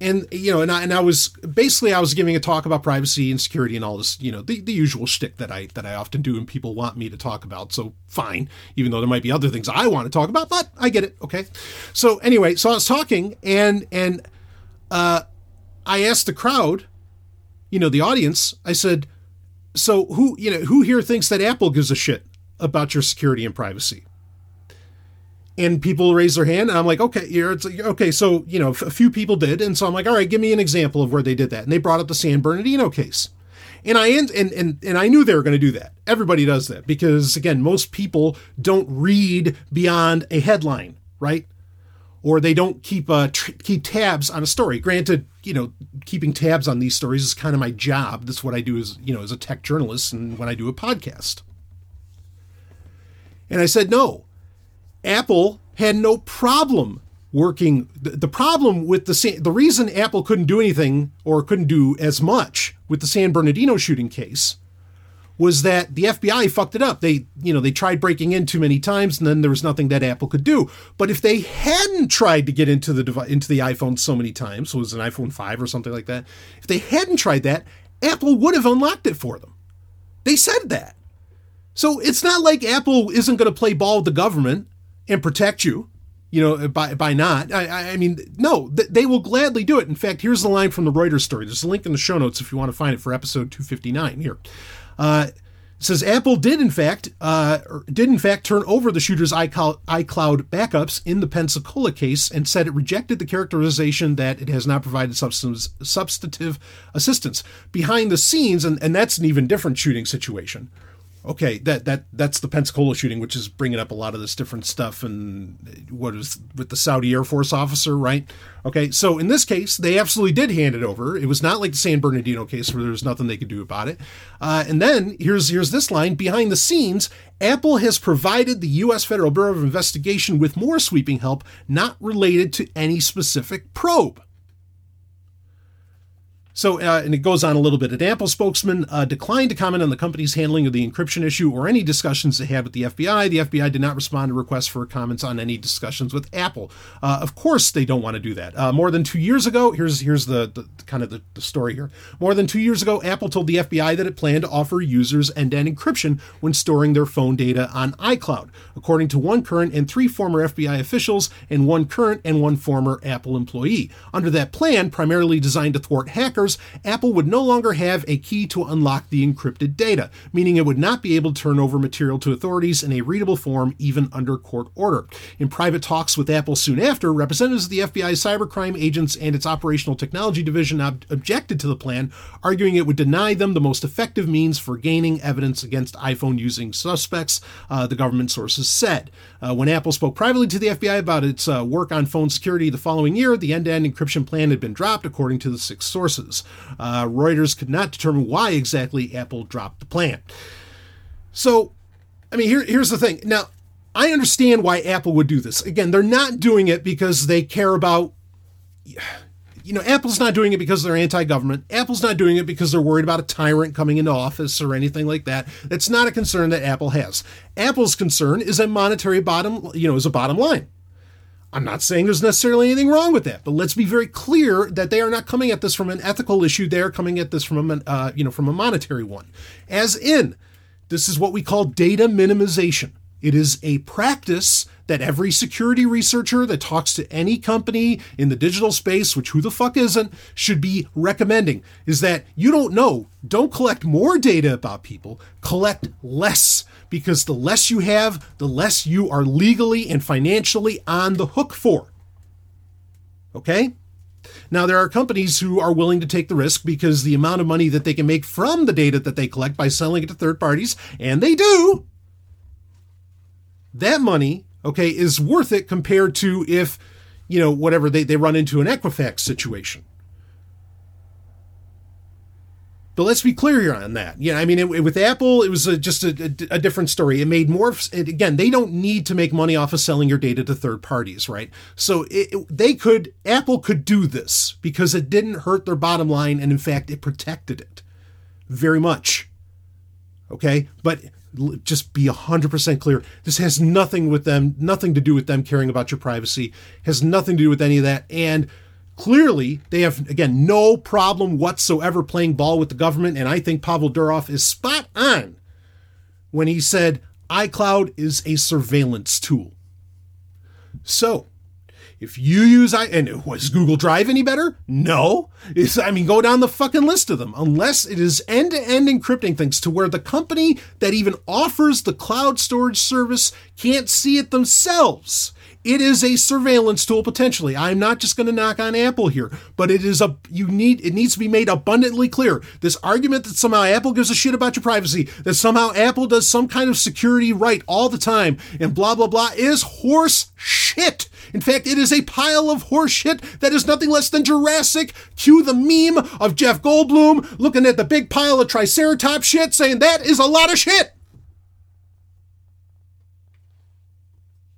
and you know, and I, and I was basically I was giving a talk about privacy and security and all this, you know, the, the usual shtick that I that I often do and people want me to talk about. So fine, even though there might be other things I want to talk about, but I get it. Okay. So anyway, so I was talking and and uh, I asked the crowd, you know, the audience. I said, so who you know who here thinks that Apple gives a shit about your security and privacy? And people raise their hand and i'm like okay it's like, okay so you know a few people did and so i'm like all right give me an example of where they did that and they brought up the san bernardino case. And i and and, and i knew they were going to do that. Everybody does that because again most people don't read beyond a headline right? Or they don't keep uh, tr- keep tabs on a story. Granted you know keeping tabs on these stories is kind of my job. That's what i do as you know as a tech journalist and when i do a podcast. And i said no Apple had no problem working. The problem with the the reason Apple couldn't do anything or couldn't do as much with the San Bernardino shooting case was that the FBI fucked it up. They, you know, they tried breaking in too many times, and then there was nothing that Apple could do. But if they hadn't tried to get into the device, into the iPhone so many times, so it was an iPhone five or something like that. If they hadn't tried that, Apple would have unlocked it for them. They said that. So it's not like Apple isn't going to play ball with the government and protect you, you know, by, by not. I, I mean, no, th- they will gladly do it. In fact, here's the line from the Reuters story. There's a link in the show notes if you want to find it for episode 259 here. Uh, says Apple did in fact uh, did in fact turn over the shooter's iCloud, iCloud backups in the Pensacola case and said it rejected the characterization that it has not provided substantive assistance behind the scenes, and, and that's an even different shooting situation okay, that that that's the Pensacola shooting, which is bringing up a lot of this different stuff and what is with the Saudi Air Force officer, right? Okay, so in this case, they absolutely did hand it over. It was not like the San Bernardino case where there was nothing they could do about it. Uh, and then here's here's this line: behind the scenes, Apple has provided the U.S. Federal Bureau of Investigation with more sweeping help not related to any specific probe. So, uh, and it goes on a little bit. An Apple spokesman uh, declined to comment on the company's handling of the encryption issue or any discussions they had with the FBI. The FBI did not respond to requests for comments on any discussions with Apple. Uh, of course, they don't want to do that. Uh, more than two years ago, here's here's the, the kind of the, the, story here. More than two years ago, Apple told the FBI that it planned to offer users end-to-end encryption when storing their phone data on iCloud, according to one current and three former FBI officials and one current and one former Apple employee. Under that plan, primarily designed to thwart hackers Apple would no longer have a key to unlock the encrypted data, meaning it would not be able to turn over material to authorities in a readable form even under court order. In private talks with Apple soon after, representatives of the FBI cybercrime agents and its operational technology division ob- objected to the plan, arguing it would deny them the most effective means for gaining evidence against iPhone using suspects, uh, the government sources said. Uh, when Apple spoke privately to the FBI about its uh, work on phone security the following year, the end to end encryption plan had been dropped, according to the six sources. Uh, Reuters could not determine why exactly Apple dropped the plan. So, I mean, here, here's the thing. Now, I understand why Apple would do this. Again, they're not doing it because they care about. You know, Apple's not doing it because they're anti government. Apple's not doing it because they're worried about a tyrant coming into office or anything like that. That's not a concern that Apple has. Apple's concern is a monetary bottom, you know, is a bottom line. I'm not saying there's necessarily anything wrong with that, but let's be very clear that they are not coming at this from an ethical issue. They are coming at this from a, uh, you know, from a monetary one. As in, this is what we call data minimization. It is a practice that every security researcher that talks to any company in the digital space, which who the fuck isn't, should be recommending is that you don't know, don't collect more data about people, collect less because the less you have, the less you are legally and financially on the hook for. Okay? Now, there are companies who are willing to take the risk because the amount of money that they can make from the data that they collect by selling it to third parties, and they do, that money, okay, is worth it compared to if, you know, whatever they, they run into an Equifax situation. But let's be clear here on that. Yeah, I mean, it, with Apple, it was a, just a, a, a, different story. It made more. It, again, they don't need to make money off of selling your data to third parties, right? So they could, Apple could do this because it didn't hurt their bottom line, and in fact, it protected it very much. Okay, but just be 100% clear this has nothing with them nothing to do with them caring about your privacy has nothing to do with any of that and Clearly, they have, again, no problem whatsoever playing ball with the government. And I think Pavel Durov is spot on when he said iCloud is a surveillance tool. So, if you use I and was Google Drive any better? No. It's, I mean, go down the fucking list of them. Unless it is end-to-end encrypting things to where the company that even offers the cloud storage service can't see it themselves. It is a surveillance tool potentially. I'm not just going to knock on Apple here, but it is a you need it needs to be made abundantly clear. This argument that somehow Apple gives a shit about your privacy, that somehow Apple does some kind of security right all the time, and blah blah blah is horse shit. In fact, it is a pile of horseshit that is nothing less than Jurassic. Cue the meme of Jeff Goldblum looking at the big pile of Triceratops shit saying that is a lot of shit.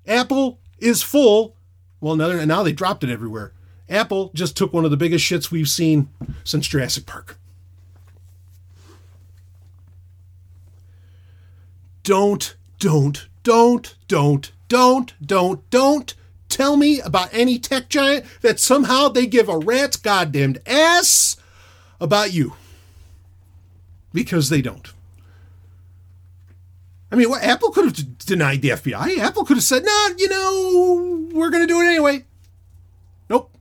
Apple is full. Well, now, now they dropped it everywhere. Apple just took one of the biggest shits we've seen since Jurassic Park. Don't, don't, don't, don't, don't, don't, don't tell me about any tech giant that somehow they give a rat's goddamned ass about you. Because they don't. I mean, what Apple could have denied the FBI. Apple could have said, "Nah, you know, we're going to do it anyway." Nope.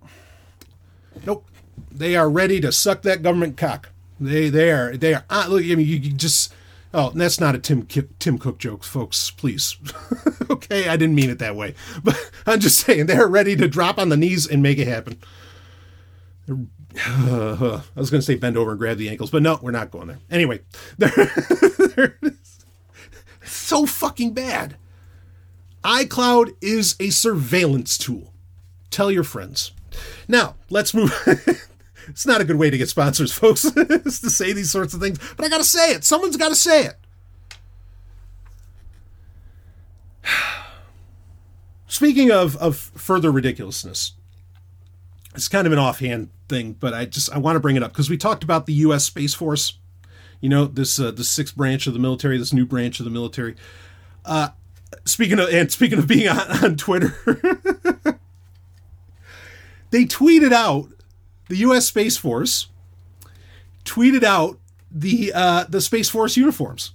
Nope. They are ready to suck that government cock. They they are they are uh, look. I mean, you, you just Oh, that's not a Tim Tim Cook joke, folks. Please, okay, I didn't mean it that way, but I'm just saying they're ready to drop on the knees and make it happen. I was going to say bend over and grab the ankles, but no, we're not going there. Anyway, it is. So fucking bad. iCloud is a surveillance tool. Tell your friends. Now, let's move. It's not a good way to get sponsors, folks, is to say these sorts of things, but I got to say it. Someone's got to say it. Speaking of, of further ridiculousness, it's kind of an offhand thing, but I just I want to bring it up because we talked about the U.S. Space Force. You know, this uh, the sixth branch of the military, this new branch of the military. Uh, speaking of and speaking of being on, on Twitter, they tweeted out the U.S. Space Force tweeted out the uh, the Space Force uniforms,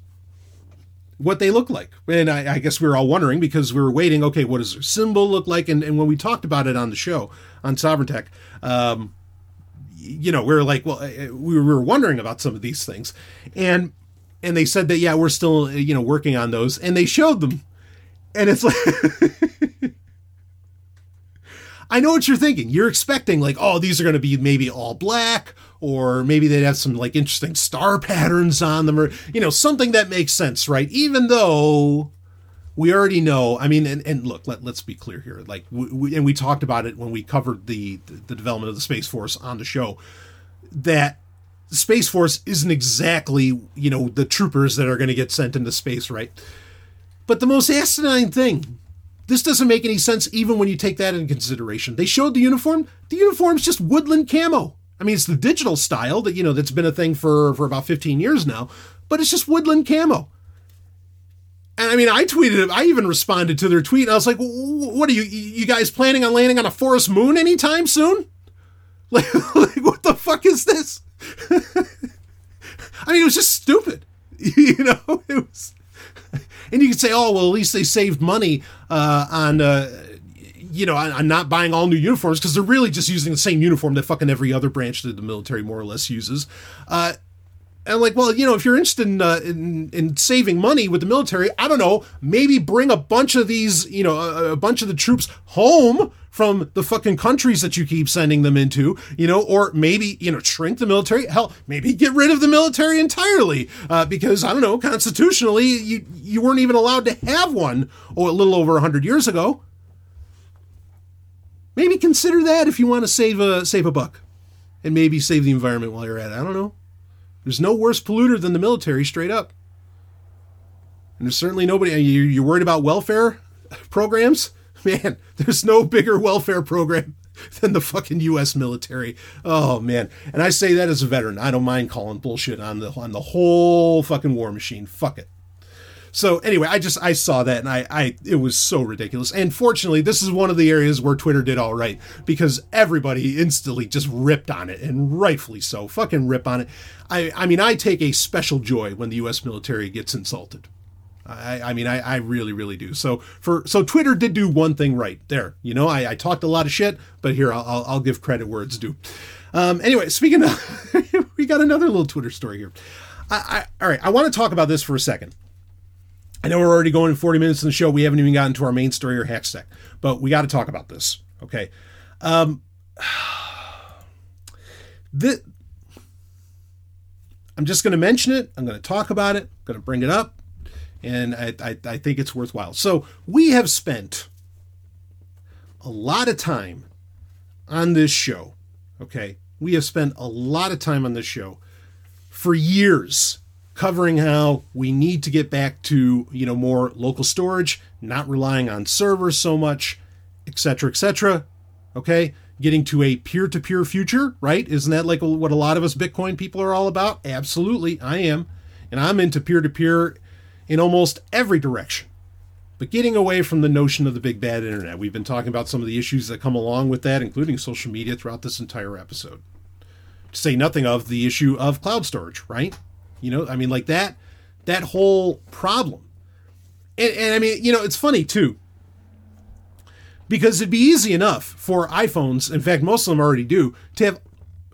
what they look like, and I, I, guess we were all wondering because we were waiting. Okay, what does their symbol look like? And, and when we talked about it on the show on Sovryn Tech, um, you know, we were like, well, uh, uh, we were wondering about some of these things, and and they said that yeah, we're still you know working on those, and they showed them, and it's like. I know what you're thinking. You're expecting like, oh, these are going to be maybe all black, or maybe they'd have some like interesting star patterns on them, or you know, something that makes sense, right? Even though we already know. I mean, and, and look, let, let's be clear here. Like, we, we, and we talked about it when we covered the, the development of the Space Force on the show, that Space Force isn't exactly, you know, the troopers that are going to get sent into space, right? But the most asinine thing, this doesn't make any sense even when you take that into consideration. They showed the uniform. The uniform's just woodland camo. I mean, it's the digital style that, you know, that's been a thing for, for about 15 years now, but it's just woodland camo. And I mean, I tweeted, I even responded to their tweet. And I was like, what are you, you guys planning on landing on a forest moon anytime soon? Like, like what the fuck is this? I mean, it was just stupid. You know, it was, and you could say, oh, well, at least they saved money uh, on, uh, you know, on, not buying all new uniforms because they're really just using the same uniform that fucking every other branch of the military more or less uses. Uh, and like, well, you know, if you're interested in, uh, in, in saving money with the military, I don't know, maybe bring a bunch of these, you know, a, a, bunch of the troops home from the fucking countries that you keep sending them into, you know, or maybe you know shrink the military. Hell, maybe get rid of the military entirely, uh, because I don't know, constitutionally, you you weren't even allowed to have one oh, a little over hundred years ago. Maybe consider that if you want to save a save a buck, and maybe save the environment while you're at it. I don't know. There's no worse polluter than the military, straight up. And there's certainly nobody. You're worried about welfare programs? Man, there's no bigger welfare program than the fucking U.S. military. Oh man, and I say that as a veteran. I don't mind calling bullshit on the on the whole fucking war machine. Fuck it. So anyway, I just I saw that and I I it was so ridiculous. And fortunately, this is one of the areas where Twitter did all right because everybody instantly just ripped on it and rightfully so. Fucking rip on it. I I mean, I take a special joy when the US military gets insulted. I, I mean, I, I really, really do. So for so Twitter did do one thing right there. You know, I, I talked a lot of shit, but here I'll, I'll, I'll give credit where it's due. Um, anyway, speaking of, we got another little Twitter story here. I, I, all right, I want to talk about this for a second. I know we're already going 40 minutes in the show. We haven't even gotten to our main story or hack stack, but we got to talk about this. Okay. Um, I'm just going to mention it. I'm going to talk about it. I'm going to bring it up. And I, I, I think it's worthwhile. So we have spent a lot of time on this show. Okay. We have spent a lot of time on this show for years covering how we need to get back to you know more local storage not relying on servers so much etc etc okay? Getting to a peer-to-peer future right? Isn't that like what a lot of us bitcoin people are all about? Absolutely i am. And i'm into peer-to-peer in almost every direction. But getting away from the notion of the big bad internet. We've been talking about some of the issues that come along with that including social media throughout this entire episode. To say nothing of the issue of cloud storage right you know, I mean, like that, that whole problem. And, and I mean, you know, it's funny too, because it'd be easy enough for iPhones, in fact, most of them already do, to have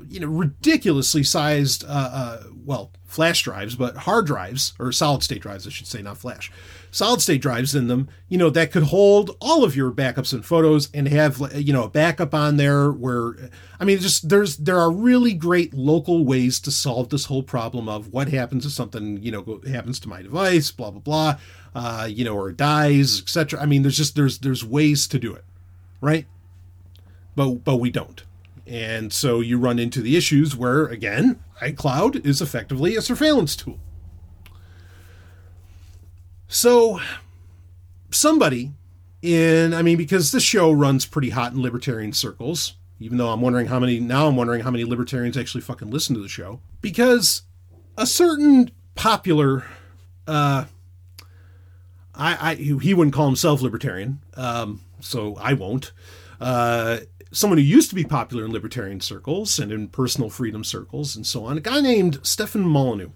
you know, ridiculously sized, uh, uh, well, flash drives, but hard drives, or solid state drives, I should say, not flash, solid state drives in them, you know, that could hold all of your backups and photos and have, you know, a backup on there where, I mean, just there's, there are really great local ways to solve this whole problem of what happens if something, you know, happens to my device, blah, blah, blah, uh, you know, or dies, etc. I mean, there's just, there's, there's ways to do it, right? But, but we don't. And so you run into the issues where, again, iCloud is effectively a surveillance tool. So somebody in, I mean, because this show runs pretty hot in libertarian circles, even though I'm wondering how many, now I'm wondering how many libertarians actually fucking listen to the show, because a certain popular, uh, I, I he wouldn't call himself libertarian, um, so I won't. Uh, someone who used to be popular in libertarian circles and in personal freedom circles and so on, a guy named Stefan Molyneux,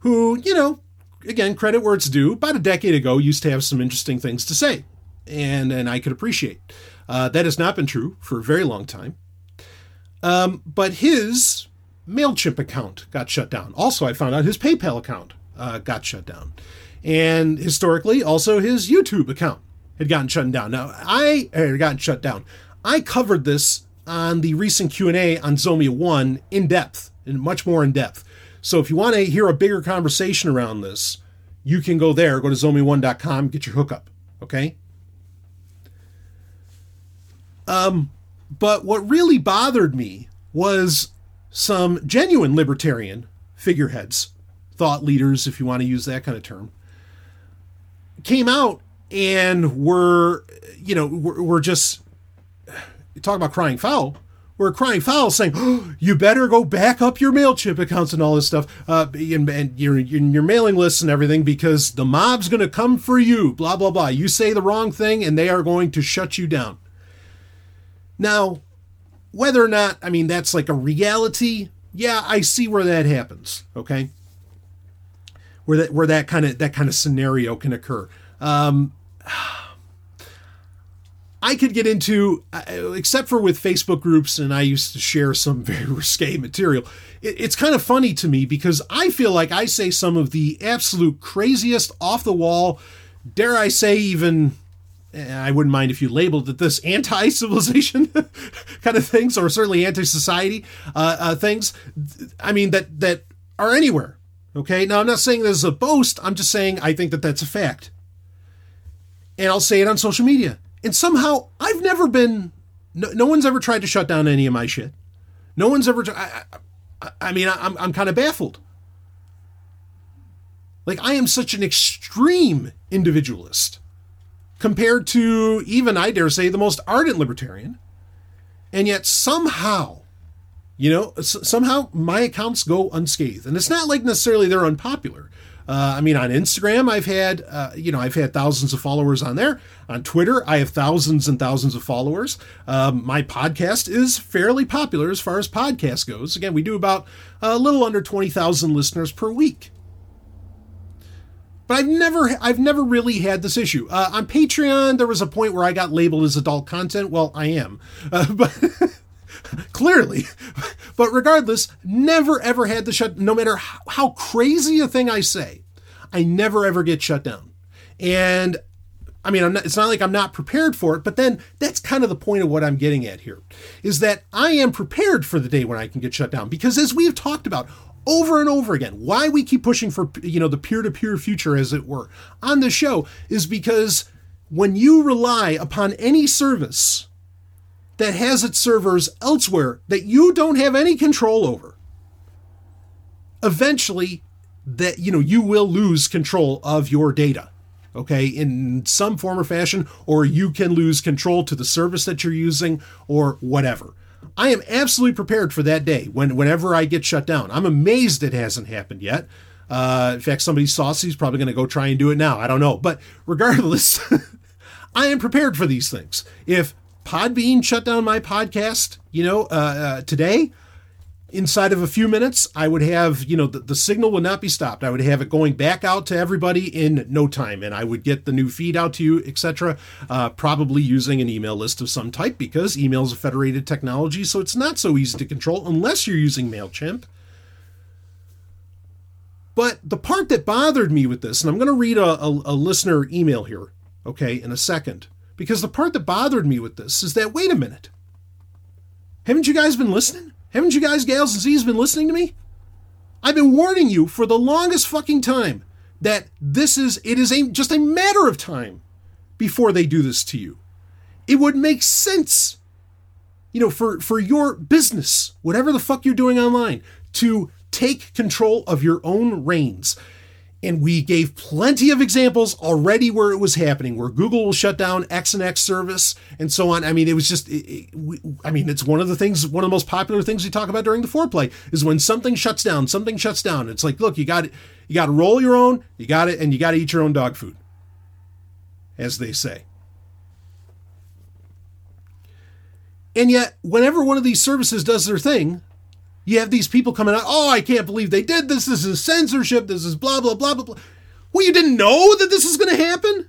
who, you know, again, credit where it's due, about a decade ago used to have some interesting things to say, and, and I could appreciate. Uh, that has not been true for a very long time. Um, but his MailChimp account got shut down. Also, I found out his PayPal account uh, got shut down. And historically, also his YouTube account had gotten shut down. Now, I had gotten shut down. I covered this on the recent Q&A on Zomia 1 in depth, and much more in depth. So if you want to hear a bigger conversation around this, you can go there, go to zomia1.com, get your hookup, okay? Um, but what really bothered me was some genuine libertarian figureheads, thought leaders, if you want to use that kind of term, came out and we're you know we're, we're just talk about crying foul we're crying foul saying oh, you better go back up your mailchimp accounts and all this stuff uh, and, and your, your mailing lists and everything because the mob's going to come for you blah blah blah. You say the wrong thing and they are going to shut you down. Now whether or not i mean that's like a reality yeah i see where that happens okay? Where that where that kind of that kind of scenario can occur. Um, I could get into, uh, except for with Facebook groups, and I used to share some very risque material. it's kind of funny to me because I feel like I say some of the absolute craziest, off the wall, dare I say, even eh, I wouldn't mind if you labeled it this anti civilization kind of things, or certainly anti society uh, uh, things. I mean, that, that are anywhere. Okay. Now, I'm not saying this is a boast. I'm just saying I think that that's a fact and I'll say it on social media. And somehow I've never been, no, no one's ever tried to shut down any of my shit. No one's ever, I, I, I mean, I'm, I'm kind of baffled. Like, I am such an extreme individualist compared to even, I dare say, the most ardent libertarian. And yet somehow, you know, somehow my accounts go unscathed. And it's not like necessarily they're unpopular. Uh, I mean, on Instagram, I've had, uh, you know, I've had thousands of followers on there. On Twitter, I have thousands and thousands of followers. Um, my podcast is fairly popular as far as podcast goes. Again, we do about a little under 20,000 listeners per week. But I've never, I've never really had this issue. Uh, on Patreon, there was a point where I got labeled as adult content. Well, I am, uh, but clearly. But regardless, never ever had the shut, no matter how, how crazy a thing I say, I never ever get shut down. And I mean, not, it's not like I'm not prepared for it, but then that's kind of the point of what I'm getting at here is that I am prepared for the day when I can get shut down because as we've talked about over and over again, why we keep pushing for, you know, the peer-to-peer future as it were on the show is because when you rely upon any service that has its servers elsewhere that you don't have any control over. Eventually, that you know you will lose control of your data okay in some form or fashion or you can lose control to the service that you're using or whatever. I am absolutely prepared for that day when whenever i get shut down. I'm amazed it hasn't happened yet. Uh, in fact somebody saucy is probably going to go try and do it now. I don't know. But regardless i am prepared for these things. If Podbean shut down my podcast, you know, uh, uh, today, inside of a few minutes, I would have, you know, the, the, signal would not be stopped. I would have it going back out to everybody in no time, and I would get the new feed out to you, etc. Uh, probably using an email list of some type because email is a federated technology, so it's not so easy to control unless you're using Mailchimp. But the part that bothered me with this, and I'm going to read a, a, a listener email here, okay, in a second, because the part that bothered me with this is that wait a minute, haven't you guys been listening? Haven't you guys, gals and Z's, been listening to me? I've been warning you for the longest fucking time that this is, it is a, just a matter of time before they do this to you. It would make sense, you know, for, for your business, whatever the fuck you're doing online, to take control of your own reins. And we gave plenty of examples already where it was happening, where Google will shut down X and X service and so on. I mean, it was just, it, it, we, I mean, it's one of the things, one of the most popular things we talk about during the foreplay is when something shuts down, something shuts down. It's like, look, you got you got to roll your own, you got it, and you got to eat your own dog food, as they say. And yet, whenever one of these services does their thing, you have these people coming out, oh, I can't believe they did this. This is censorship. This is blah, blah, blah, blah, blah. Well, you didn't know that this is going to happen?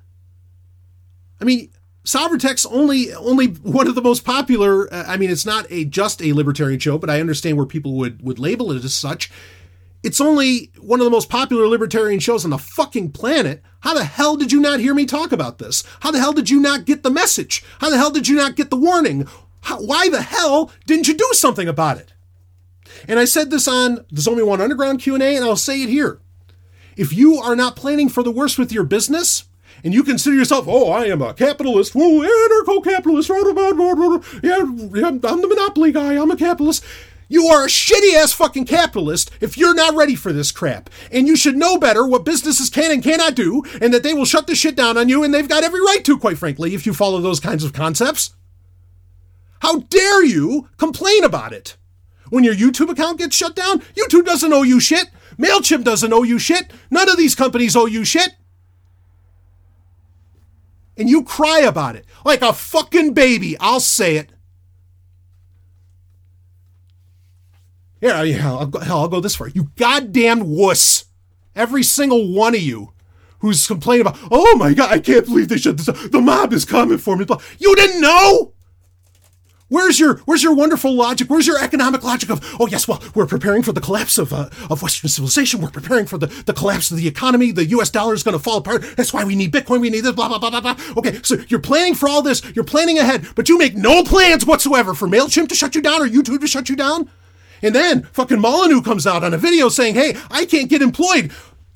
I mean, Sovryn Tech's only only one of the most popular. Uh, I mean, it's not a just a libertarian show, but I understand where people would would label it as such. It's only one of the most popular libertarian shows on the fucking planet. How the hell did you not hear me talk about this? How the hell did you not get the message? How the hell did you not get the warning? How, why the hell didn't you do something about it? And I said this on There's Only One Underground Q&A, and I'll say it here. If you are not planning for the worst with your business, and you consider yourself, oh, I am a capitalist, whoa, anarcho-capitalist, yeah, I'm the monopoly guy, I'm a capitalist. You are a shitty ass fucking capitalist if you're not ready for this crap. And you should know better what businesses can and cannot do, and that they will shut the shit down on you, and they've got every right to, quite frankly, if you follow those kinds of concepts. How dare you complain about it? When your YouTube account gets shut down, YouTube doesn't owe you shit. MailChimp doesn't owe you shit. None of these companies owe you shit. And you cry about it like a fucking baby. I'll say it. Yeah, yeah, I'll go, hell, I'll go this far. You goddamn wuss. Every single one of you who's complaining about, oh my God, I can't believe they shut this down. The mob is coming for me. You didn't know? Where's your where's your wonderful logic? Where's your economic logic of oh yes, well we're preparing for the collapse of uh, of Western civilization. We're preparing for the, the collapse of the economy. The U.S. dollar is going to fall apart. That's why we need Bitcoin. We need this. Blah blah blah blah blah. Okay, so you're planning for all this. You're planning ahead, but you make no plans whatsoever for Mailchimp to shut you down or YouTube to shut you down. And then fucking Molyneux comes out on a video saying, "Hey, I can't get employed."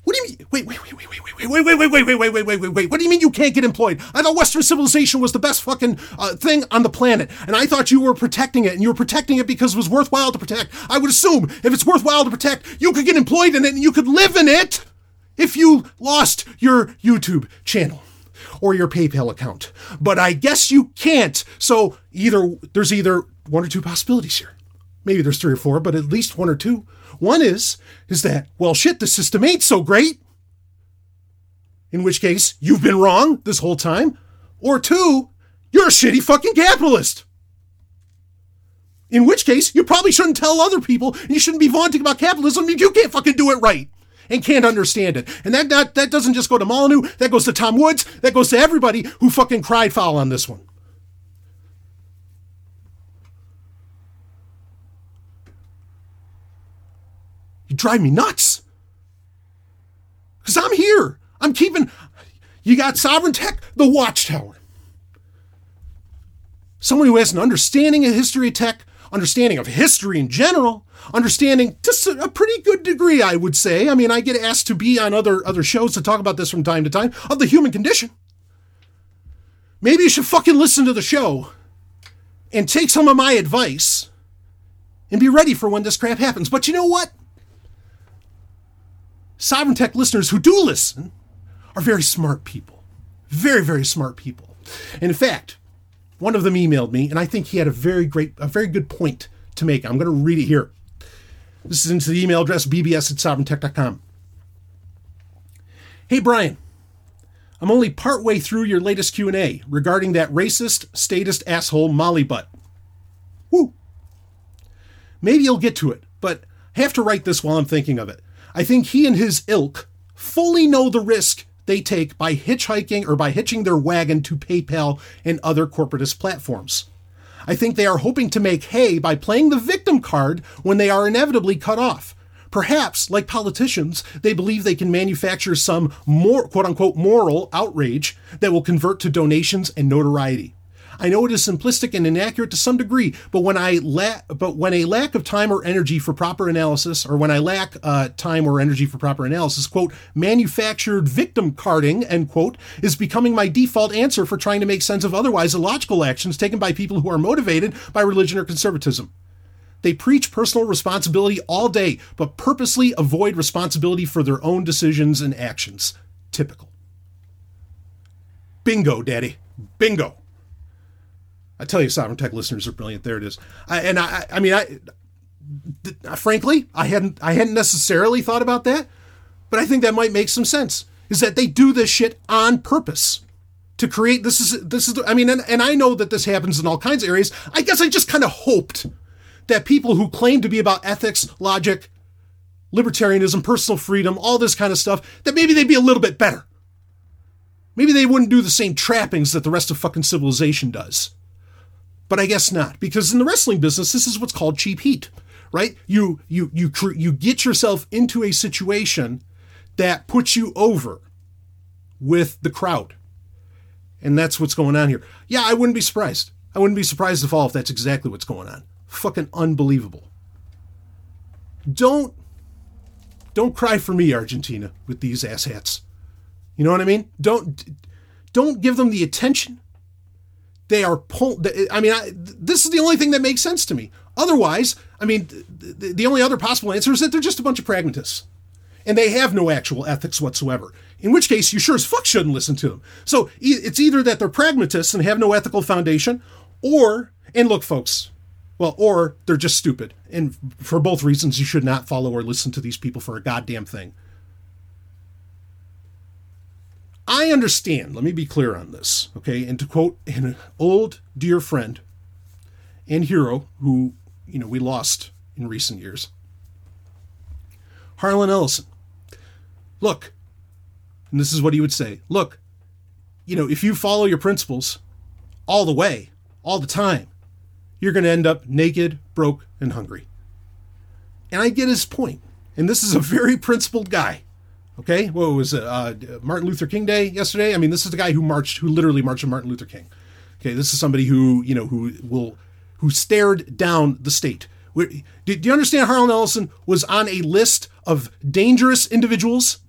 What do you mean? Wait, wait, wait, wait, wait, wait, wait, wait, wait, wait, wait, wait, wait, wait, wait. What do you mean you can't get employed? I thought Western civilization was the best fucking uh, thing on the planet, and I thought you were protecting it, and you were protecting it because it was worthwhile to protect. I would assume if it's worthwhile to protect, you could get employed in it and you could live in it if you lost your YouTube channel or your PayPal account. But I guess you can't. So either there's either one or two possibilities here. Maybe there's three or four, but at least one or two. One is, is that, well, shit, the system ain't so great. In which case, you've been wrong this whole time. Or two, you're a shitty fucking capitalist. In which case, you probably shouldn't tell other people and you shouldn't be vaunting about capitalism if you can't fucking do it right and can't understand it. And that, that, that doesn't just go to Molyneux, that goes to Tom Woods, that goes to everybody who fucking cried foul on this one. You drive me nuts. Because I'm here. I'm keeping. You got Sovryn Tech, the Watchtower. Someone who has an understanding of history of tech, understanding of history in general, understanding to a pretty good degree, I would say. I mean, I get asked to be on other other shows to talk about this from time to time of the human condition. Maybe you should fucking listen to the show and take some of my advice and be ready for when this crap happens. But you know what? Sovryn Tech listeners who do listen are very smart people. Very, very smart people. And in fact, one of them emailed me, and I think he had a very great, a very good point to make. I'm going to read it here. This is into the email address bbs at sovryntech.com. Hey, Brian. I'm only partway through your latest Q&A regarding that racist, statist asshole Molly Butt. Woo! Maybe you'll get to it, but I have to write this while I'm thinking of it. I think he and his ilk fully know the risk they take by hitchhiking or by hitching their wagon to PayPal and other corporatist platforms. I think they are hoping to make hay by playing the victim card when they are inevitably cut off. Perhaps, like politicians, they believe they can manufacture some more quote unquote moral outrage that will convert to donations and notoriety. I know it is simplistic and inaccurate to some degree, but when I la- but when a lack of time or energy for proper analysis, or when I lack uh, time or energy for proper analysis, quote, manufactured victim carding, end quote, is becoming my default answer for trying to make sense of otherwise illogical actions taken by people who are motivated by religion or conservatism. They preach personal responsibility all day, but purposely avoid responsibility for their own decisions and actions. Typical. Bingo, Daddy. Bingo. I tell you, Sovryn Tech listeners are brilliant. There it is. I, and I, I mean, I, th- uh, frankly, I hadn't, I hadn't necessarily thought about that, but I think that might make some sense. Is that they do this shit on purpose to create this is this is. I mean, and, and I know that this happens in all kinds of areas. I guess I just kind of hoped that people who claim to be about ethics, logic, libertarianism, personal freedom, all this kind of stuff, that maybe they'd be a little bit better. Maybe they wouldn't do the same trappings that the rest of fucking civilization does. But I guess not, because in the wrestling business, this is what's called cheap heat, right? You you you you get yourself into a situation that puts you over with the crowd, and that's what's going on here. Yeah, I wouldn't be surprised. I wouldn't be surprised at all if that's exactly what's going on. Fucking unbelievable. Don't don't cry for me, Argentina, with these asshats. You know what I mean? Don't don't give them the attention they are pull. I mean, I, this is the only thing that makes sense to me. Otherwise, I mean, the, the only other possible answer is that they're just a bunch of pragmatists, and they have no actual ethics whatsoever. In which case, you sure as fuck shouldn't listen to them. So it's either that they're pragmatists and have no ethical foundation, or and look, folks, well, or they're just stupid. And for both reasons, you should not follow or listen to these people for a goddamn thing. I understand, let me be clear on this, okay? And to quote an old dear friend and hero who, you know, we lost in recent years, Harlan Ellison. Look, and this is what he would say look, you know, if you follow your principles all the way, all the time, you're going to end up naked, broke, and hungry. And I get his point. And this is a very principled guy. Okay, what was it? Uh, Martin Luther King Day yesterday. I mean, this is the guy who marched, who literally marched with Martin Luther King. Okay, this is somebody who you know who will who stared down the state. Do you understand? Harlan Ellison was on a list of dangerous individuals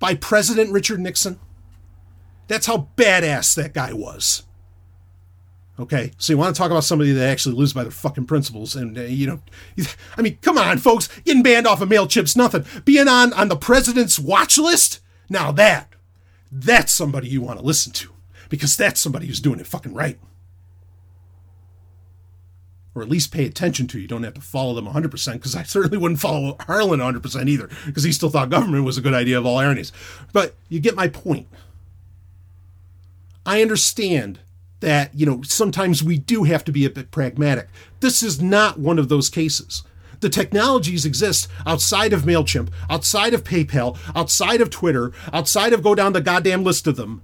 by President Richard Nixon. That's how badass that guy was. Okay, so you want to talk about somebody that actually lives by their fucking principles, and uh, you know, I mean, come on, folks, getting banned off of Mailchimp's nothing. Being on on the president's watch list, now that that's somebody you want to listen to, because that's somebody who's doing it fucking right, or at least pay attention to. You don't have to follow them 100 percent, because I certainly wouldn't follow Harlan 100 percent either, because he still thought government was a good idea of all ironies. But you get my point. I understand that, you know, sometimes we do have to be a bit pragmatic. This is not one of those cases. The technologies exist outside of MailChimp, outside of PayPal, outside of Twitter, outside of go down the goddamn list of them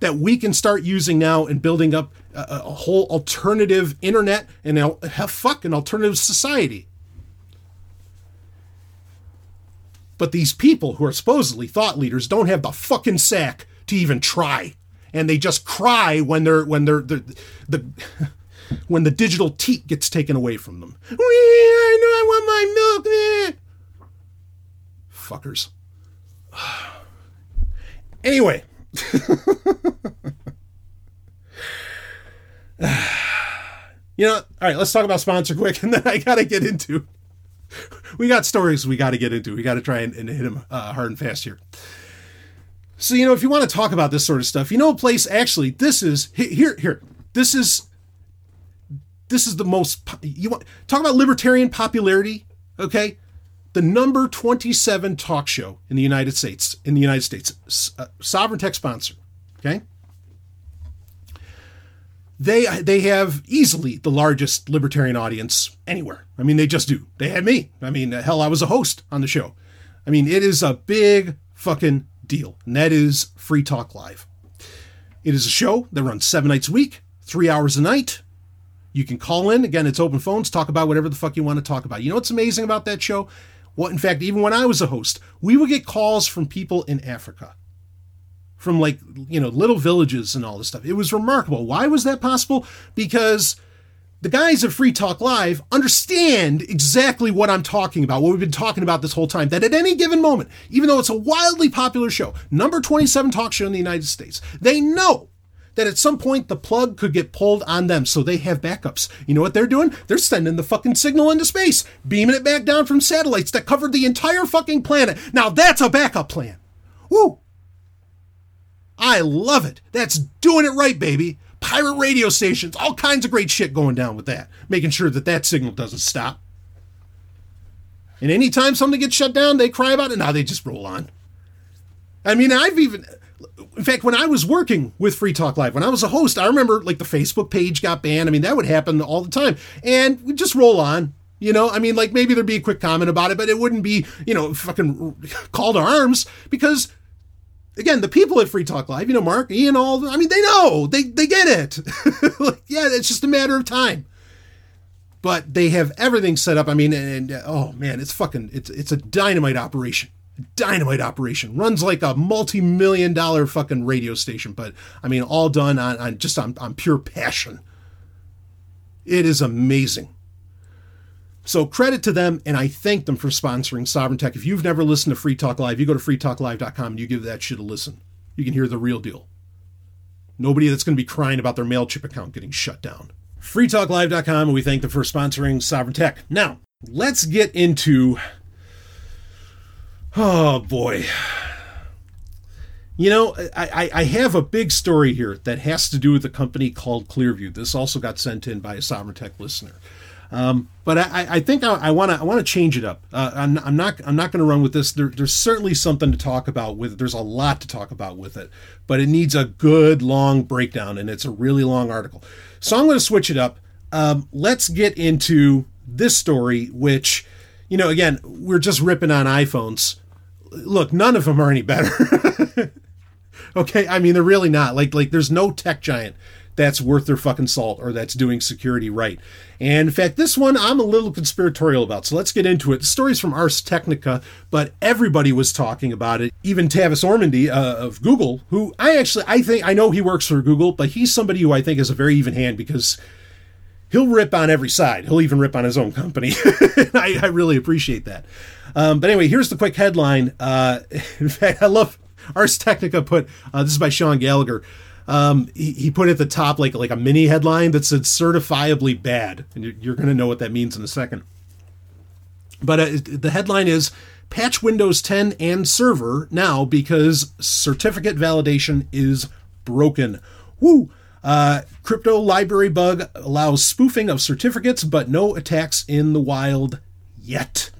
that we can start using now and building up a, a whole alternative internet and have fuck an alternative society. But these people who are supposedly thought leaders don't have the fucking sack to even try and they just cry when they're when they're the the when the digital teat gets taken away from them. I know I want my milk. Fuckers. Anyway. you know, all right, let's talk about sponsor quick, and then I got to get into. We got stories we got to get into. We got to try and, and hit them uh, hard and fast here. So, you know, if you want to talk about this sort of stuff, you know, a place actually, this is here, here, this is, this is the most, you want, talk about libertarian popularity, okay? The number 27 talk show in the United States, in the United States, uh, Sovryn Tech sponsor, okay? they they have easily the largest libertarian audience anywhere. I mean, they just do. They had me. I mean, hell, I was a host on the show. I mean, it is a big fucking deal, and that is Free Talk Live. It is a show that runs seven nights a week, three hours a night. You can call in. Again, it's open phones. Talk about whatever the fuck you want to talk about. You know what's amazing about that show? Well, in fact, even when I was a host, we would get calls from people in Africa from like you know little villages and all this stuff. It was remarkable. Why was that possible? Because the guys at Free Talk Live understand exactly what I'm talking about, what we've been talking about this whole time. That at any given moment, even though it's a wildly popular show, number 27 talk show in the United States, they know that at some point the plug could get pulled on them, so they have backups. You know what they're doing? They're sending the fucking signal into space, beaming it back down from satellites that covered the entire fucking planet. Now that's a backup plan. Woo! I love it. That's doing it right, baby. Pirate radio stations, all kinds of great shit going down with that, making sure that that signal doesn't stop. And anytime something gets shut down, they cry about it. Now they just roll on. I mean, I've even, in fact, when I was working with Free Talk Live, when I was a host, I remember like the Facebook page got banned. I mean, that would happen all the time. And we just roll on. You know, I mean, like maybe there'd be a quick comment about it, but it wouldn't be, you know, fucking call to arms because again, the people at Free Talk Live, you know, Mark, Ian, all, I mean, they know, they, they get it. like, yeah, it's just a matter of time. But they have everything set up. I mean, and, and oh man, it's fucking, it's, it's a dynamite operation. Dynamite operation runs like a multi-million dollar fucking radio station, but I mean, all done on, on just on, on pure passion. It is amazing. So credit to them, and I thank them for sponsoring Sovryn Tech. If you've never listened to Free Talk Live, you go to freetalklive.com and you give that shit a listen. You can hear the real deal. Nobody that's going to be crying about their MailChimp account getting shut down. freetalklive.com, and we thank them for sponsoring Sovryn Tech. Now, let's get into. Oh, boy. You know, I, I have a big story here that has to do with a company called Clearview. This also got sent in by a Sovryn Tech listener. Um, but I, I think I want to I want to change it up. Uh, I'm, I'm, not I'm not going to run with this. There, there's certainly something to talk about with it. There's a lot to talk about with it, but it needs a good long breakdown, and it's a really long article. So I'm going to switch it up. Um, let's get into this story, which you know, again, we're just ripping on iPhones. Look, none of them are any better. okay, I mean they're really not. Like like there's no tech giant that's worth their fucking salt or that's doing security right. And in fact, this one I'm a little conspiratorial about. So let's get into it. The story's from Ars Technica, but everybody was talking about it. Even Tavis Ormandy uh, of Google, who I actually I think I know he works for Google, but he's somebody who I think is a very even hand because he'll rip on every side. He'll even rip on his own company. I, I, really appreciate that. Um, but anyway, here's the quick headline. Uh, in fact, I love Ars Technica put uh, this is by Sean Gallagher. Um, he, he, put at the top like like a mini headline that said certifiably bad, and you're, you're going to know what that means in a second. But uh, the headline is patch Windows 10 and server now because certificate validation is broken. Woo! Uh, crypto library bug allows spoofing of certificates, but no attacks in the wild yet.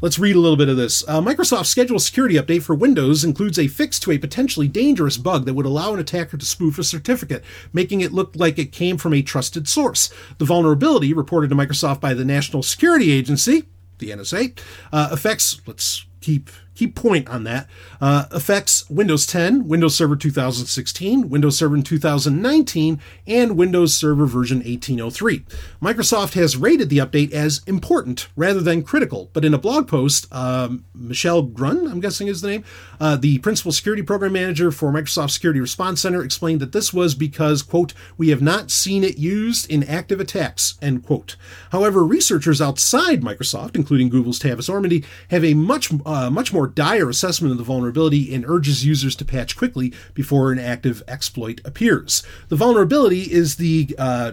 Let's read a little bit of this. Uh, Microsoft's schedule security update for Windows includes a fix to a potentially dangerous bug that would allow an attacker to spoof a certificate, making it look like it came from a trusted source. The vulnerability, reported to Microsoft by the National Security Agency, the NSA, uh, affects, let's keep key point on that uh, affects Windows 10, Windows Server 2016, Windows Server 2019, and Windows Server version 1803. Microsoft has rated the update as important rather than critical, but in a blog post, um, Mechele Gruhn, I'm guessing is the name, uh, the principal security program manager for Microsoft Security Response Center, explained that this was because, quote, we have not seen it used in active attacks, end quote. However, researchers outside Microsoft, including Google's Tavis Ormandy, have a much, uh, much more dire assessment of the vulnerability and urges users to patch quickly before an active exploit appears. The vulnerability is the uh,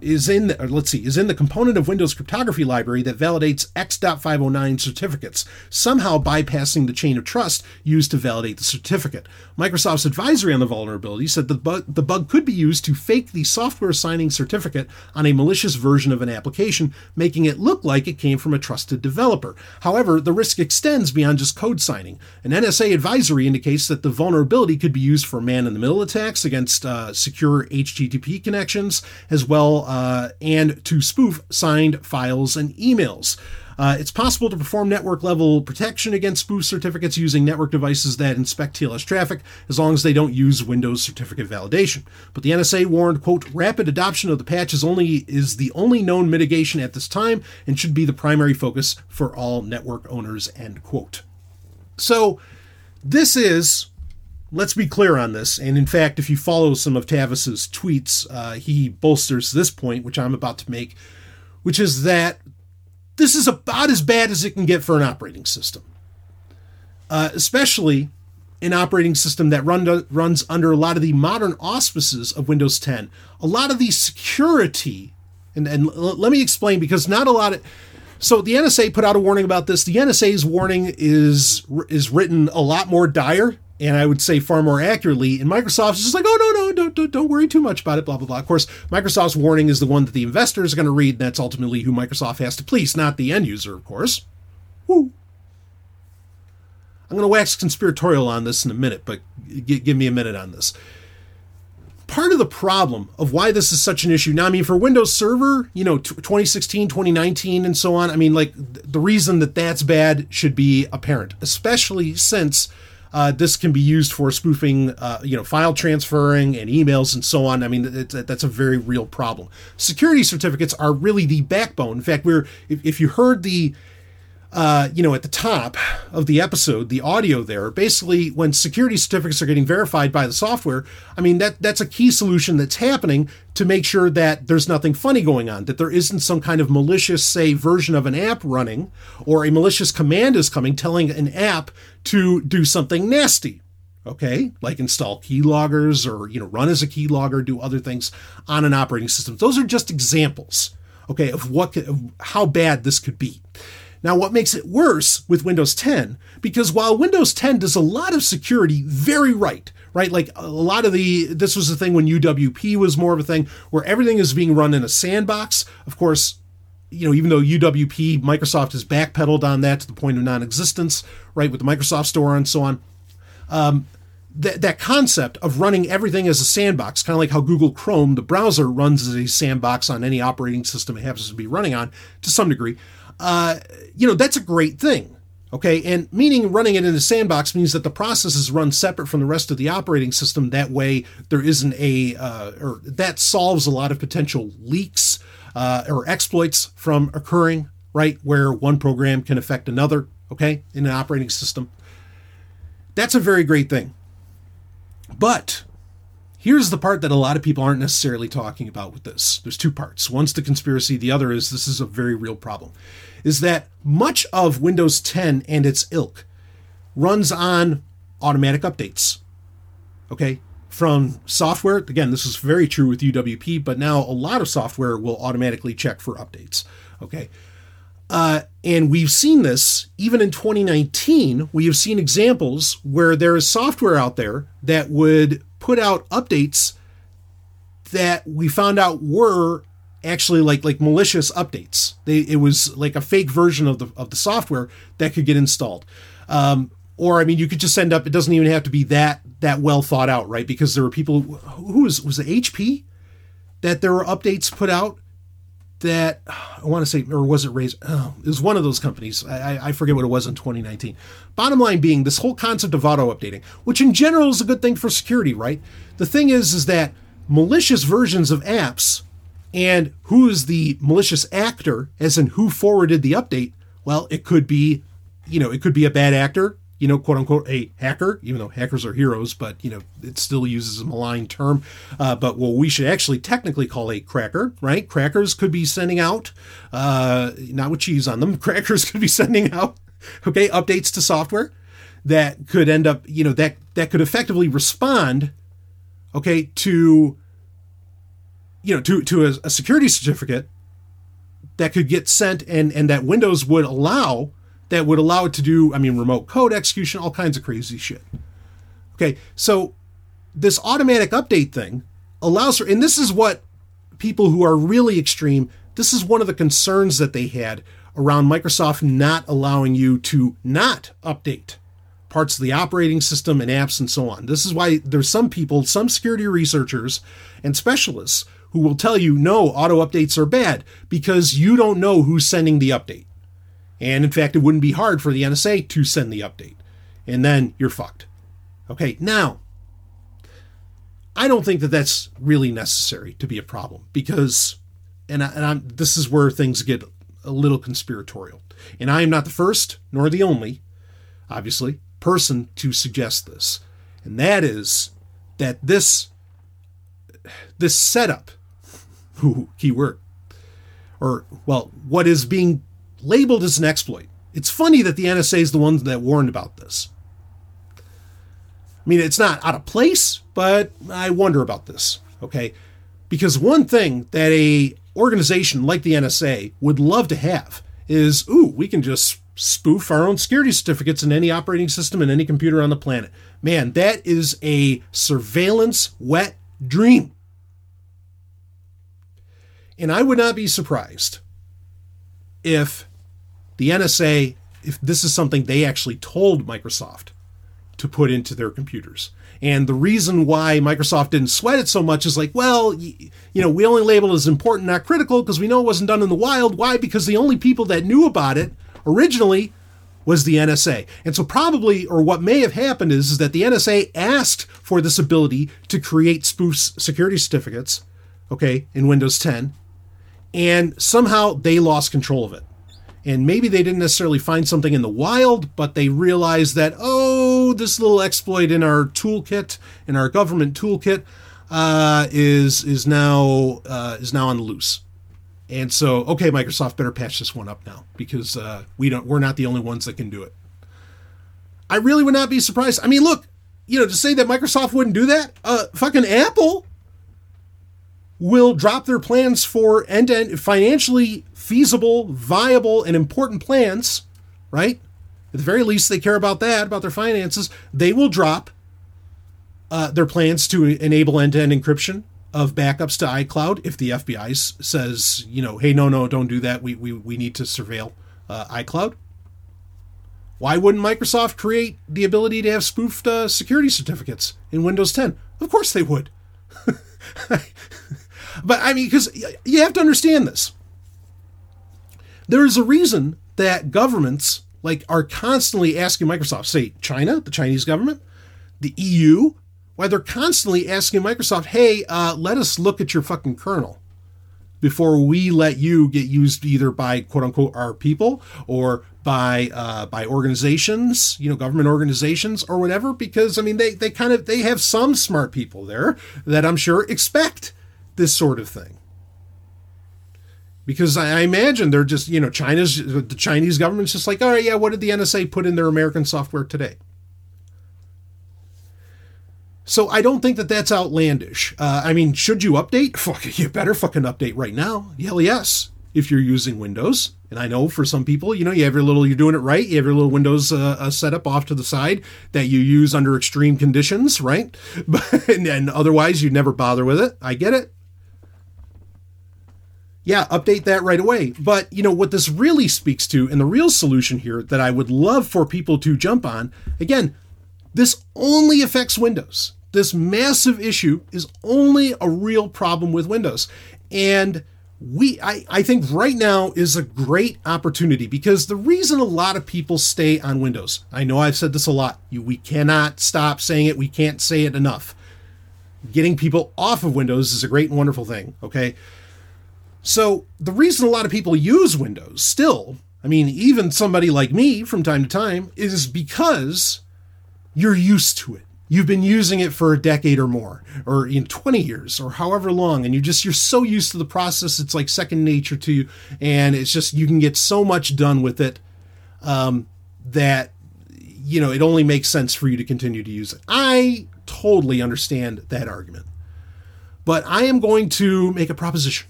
is in the, let's see is in the component of Windows cryptography library that validates X.509 certificates, somehow bypassing the chain of trust used to validate the certificate. Microsoft's advisory on the vulnerability said the bug, the bug could be used to fake the software signing certificate on a malicious version of an application, making it look like it came from a trusted developer. However, the risk extends beyond just code signing. An NSA advisory indicates that the vulnerability could be used for man in the middle attacks against uh, secure HTTP connections, as well uh, and to spoof signed files and emails. Uh, it's possible to perform network level protection against spoof certificates using network devices that inspect TLS traffic as long as they don't use Windows certificate validation. But the NSA warned, quote, rapid adoption of the patch is only is the only known mitigation at this time and should be the primary focus for all network owners, end quote. So this is let's be clear on this. And in fact, if you follow some of Tavis's tweets, uh, he bolsters this point, which I'm about to make, which is that this is about as bad as it can get for an operating system, uh, especially an operating system that run, runs under a lot of the modern auspices of Windows 10. A lot of the security, and, and l- let me explain because not a lot of. So the NSA put out a warning about this. The NSA's warning is is written a lot more dire and I would say far more accurately. And Microsoft is just like, oh no, no, don't, don't, don't worry too much about it, blah blah blah. Of course, Microsoft's warning is the one that the investors are going to read, and that's ultimately who Microsoft has to please, not the end user, of course. Woo. I'm going to wax conspiratorial on this in a minute, but g- give me a minute on this. Part of the problem of why this is such an issue now, I mean, for Windows Server, you know, 2016, 2019, and so on, I mean, like, the reason that that's bad should be apparent, especially since uh, this can be used for spoofing, uh, you know, file transferring and emails and so on. I mean, that's a very real problem. Security certificates are really the backbone. In fact, we're if, if you heard the uh, you know, at the top of the episode, the audio there, basically when security certificates are getting verified by the software, I mean that that's a key solution that's happening to make sure that there's nothing funny going on, that there isn't some kind of malicious, say, version of an app running, or a malicious command is coming telling an app to do something nasty. Okay, like install keyloggers or you know run as a keylogger, do other things on an operating system. Those are just examples, okay, of what of how bad this could be. Now, what makes it worse with Windows 10, because while Windows 10 does a lot of security very right, right? Like a lot of the, this was the thing when UWP was more of a thing where everything is being run in a sandbox. Of course, you know, even though UWP, Microsoft has backpedaled on that to the point of non existence, right, with the Microsoft Store and so on. Um, that, that concept of running everything as a sandbox, kind of like how Google Chrome, the browser, runs as a sandbox on any operating system it happens to be running on to some degree uh, you know, that's a great thing. Okay, and meaning running it in a sandbox means that the process is run separate from the rest of the operating system. That way, there isn't a, uh, or that solves a lot of potential leaks uh, or exploits from occurring, right? Where one program can affect another, okay, in an operating system. That's a very great thing. But Here's the part that a lot of people aren't necessarily talking about with this. There's two parts. One's the conspiracy, the other is this is a very real problem. Is that much of Windows 10 and its ilk runs on automatic updates. Okay? From software, again, this is very true with UWP, but now a lot of software will automatically check for updates. Okay? Uh, and we've seen this even in 2019. We have seen examples where there is software out there that would put out updates that we found out were actually like like malicious updates. They it was like a fake version of the of the software that could get installed. Um, or I mean, you could just send up. It doesn't even have to be that that well thought out, right? Because there were people who was was it HP that there were updates put out that I want to say, or was it Razer? Oh, it was one of those companies. I, I forget what it was in 2019. Bottom line being, this whole concept of auto updating, which in general is a good thing for security, right? The thing is, is that malicious versions of apps and who is the malicious actor, as in who forwarded the update. Well, it could be, you know, it could be a bad actor you know, quote unquote, a hacker, even though hackers are heroes, but, you know, it still uses a malign term. Uh, but what we should actually technically call a cracker, right? Crackers could be sending out, uh, not with cheese on them, crackers could be sending out, okay, updates to software that could end up, you know, that, that could effectively respond, okay, to, you know, to, to a, a security certificate that could get sent and, and that Windows would allow that would allow it to do, I mean, remote code execution, all kinds of crazy shit. Okay, so this automatic update thing allows for, and this is what people who are really extreme, this is one of the concerns that they had around Microsoft not allowing you to not update parts of the operating system and apps and so on. This is why there's some people, some security researchers and specialists who will tell you no, auto updates are bad because you don't know who's sending the update. And in fact, it wouldn't be hard for the NSA to send the update. And then you're fucked. Okay, now, I don't think that that's really necessary to be a problem because, and, I, and I'm, this is where things get a little conspiratorial. And I am not the first nor the only, obviously, person to suggest this. And that is that this this setup, ooh, keyword, or well, what is being labeled as an exploit. It's funny that the NSA is the one that warned about this. I mean, it's not out of place, but I wonder about this. Okay, because one thing that a organization like the NSA would love to have is, ooh, we can just spoof our own security certificates in any operating system and any computer on the planet. Man, that is a surveillance wet dream. And I would not be surprised if the NSA, if this is something they actually told Microsoft to put into their computers. And the reason why Microsoft didn't sweat it so much is like, well, you know, we only label it as important, not critical, because we know it wasn't done in the wild. Why? Because the only people that knew about it originally was the NSA. And so probably, or what may have happened is, is that the NSA asked for this ability to create spoof security certificates, okay, in Windows 10, and somehow they lost control of it. And maybe they didn't necessarily find something in the wild, but they realized that, oh, this little exploit in our toolkit, in our government toolkit, uh, is is now uh, is now on the loose. And so, okay, Microsoft better patch this one up now because uh, we don't we're not the only ones that can do it. I really would not be surprised. I mean, look, you know, to say that Microsoft wouldn't do that, uh, fucking Apple will drop their plans for end-to-end financially feasible, viable, and important plans, right? At the very least, they care about that, about their finances. They will drop uh, their plans to enable end-to-end encryption of backups to iCloud if the FBI says, you know, hey, no, no, don't do that. We, we, we need to surveil uh, iCloud. Why wouldn't Microsoft create the ability to have spoofed uh, security certificates in Windows 10? Of course they would. but I mean, because you have to understand this. There is a reason that governments like are constantly asking Microsoft, say China, the Chinese government, the EU, why they're constantly asking Microsoft, hey, uh, let us look at your fucking kernel before we let you get used either by quote unquote our people or by uh, by organizations, you know, government organizations or whatever. Because I mean, they they kind of they have some smart people there that I'm sure expect this sort of thing. Because I, imagine they're just you know China's the Chinese government's just like, all right, yeah, what did the NSA put in their American software today? So I don't think that that's outlandish. Uh, I mean, should you update? Fuck, you better fucking update right now. Hell yes, if you're using Windows. And I know for some people, you know, you have your little, you're doing it right. You have your little Windows uh, uh, setup off to the side that you use under extreme conditions, right? But and, and otherwise, you never bother with it. I get it. Yeah, update that right away. But you know what this really speaks to, and the real solution here that I would love for people to jump on, again, this only affects Windows. This massive issue is only a real problem with Windows. And we I, I think right now is a great opportunity because the reason a lot of people stay on Windows, I know I've said this a lot, you, we cannot stop saying it, we can't say it enough. Getting people off of Windows is a great and wonderful thing, okay? So the reason a lot of people use Windows still, I mean, even somebody like me from time to time, is because you're used to it. You've been using it for a decade or more, or in 20 years, or however long, and you just you're so used to the process, it's like second nature to you, and it's just you can get so much done with it um, that you know it only makes sense for you to continue to use it. I totally understand that argument, but I am going to make a proposition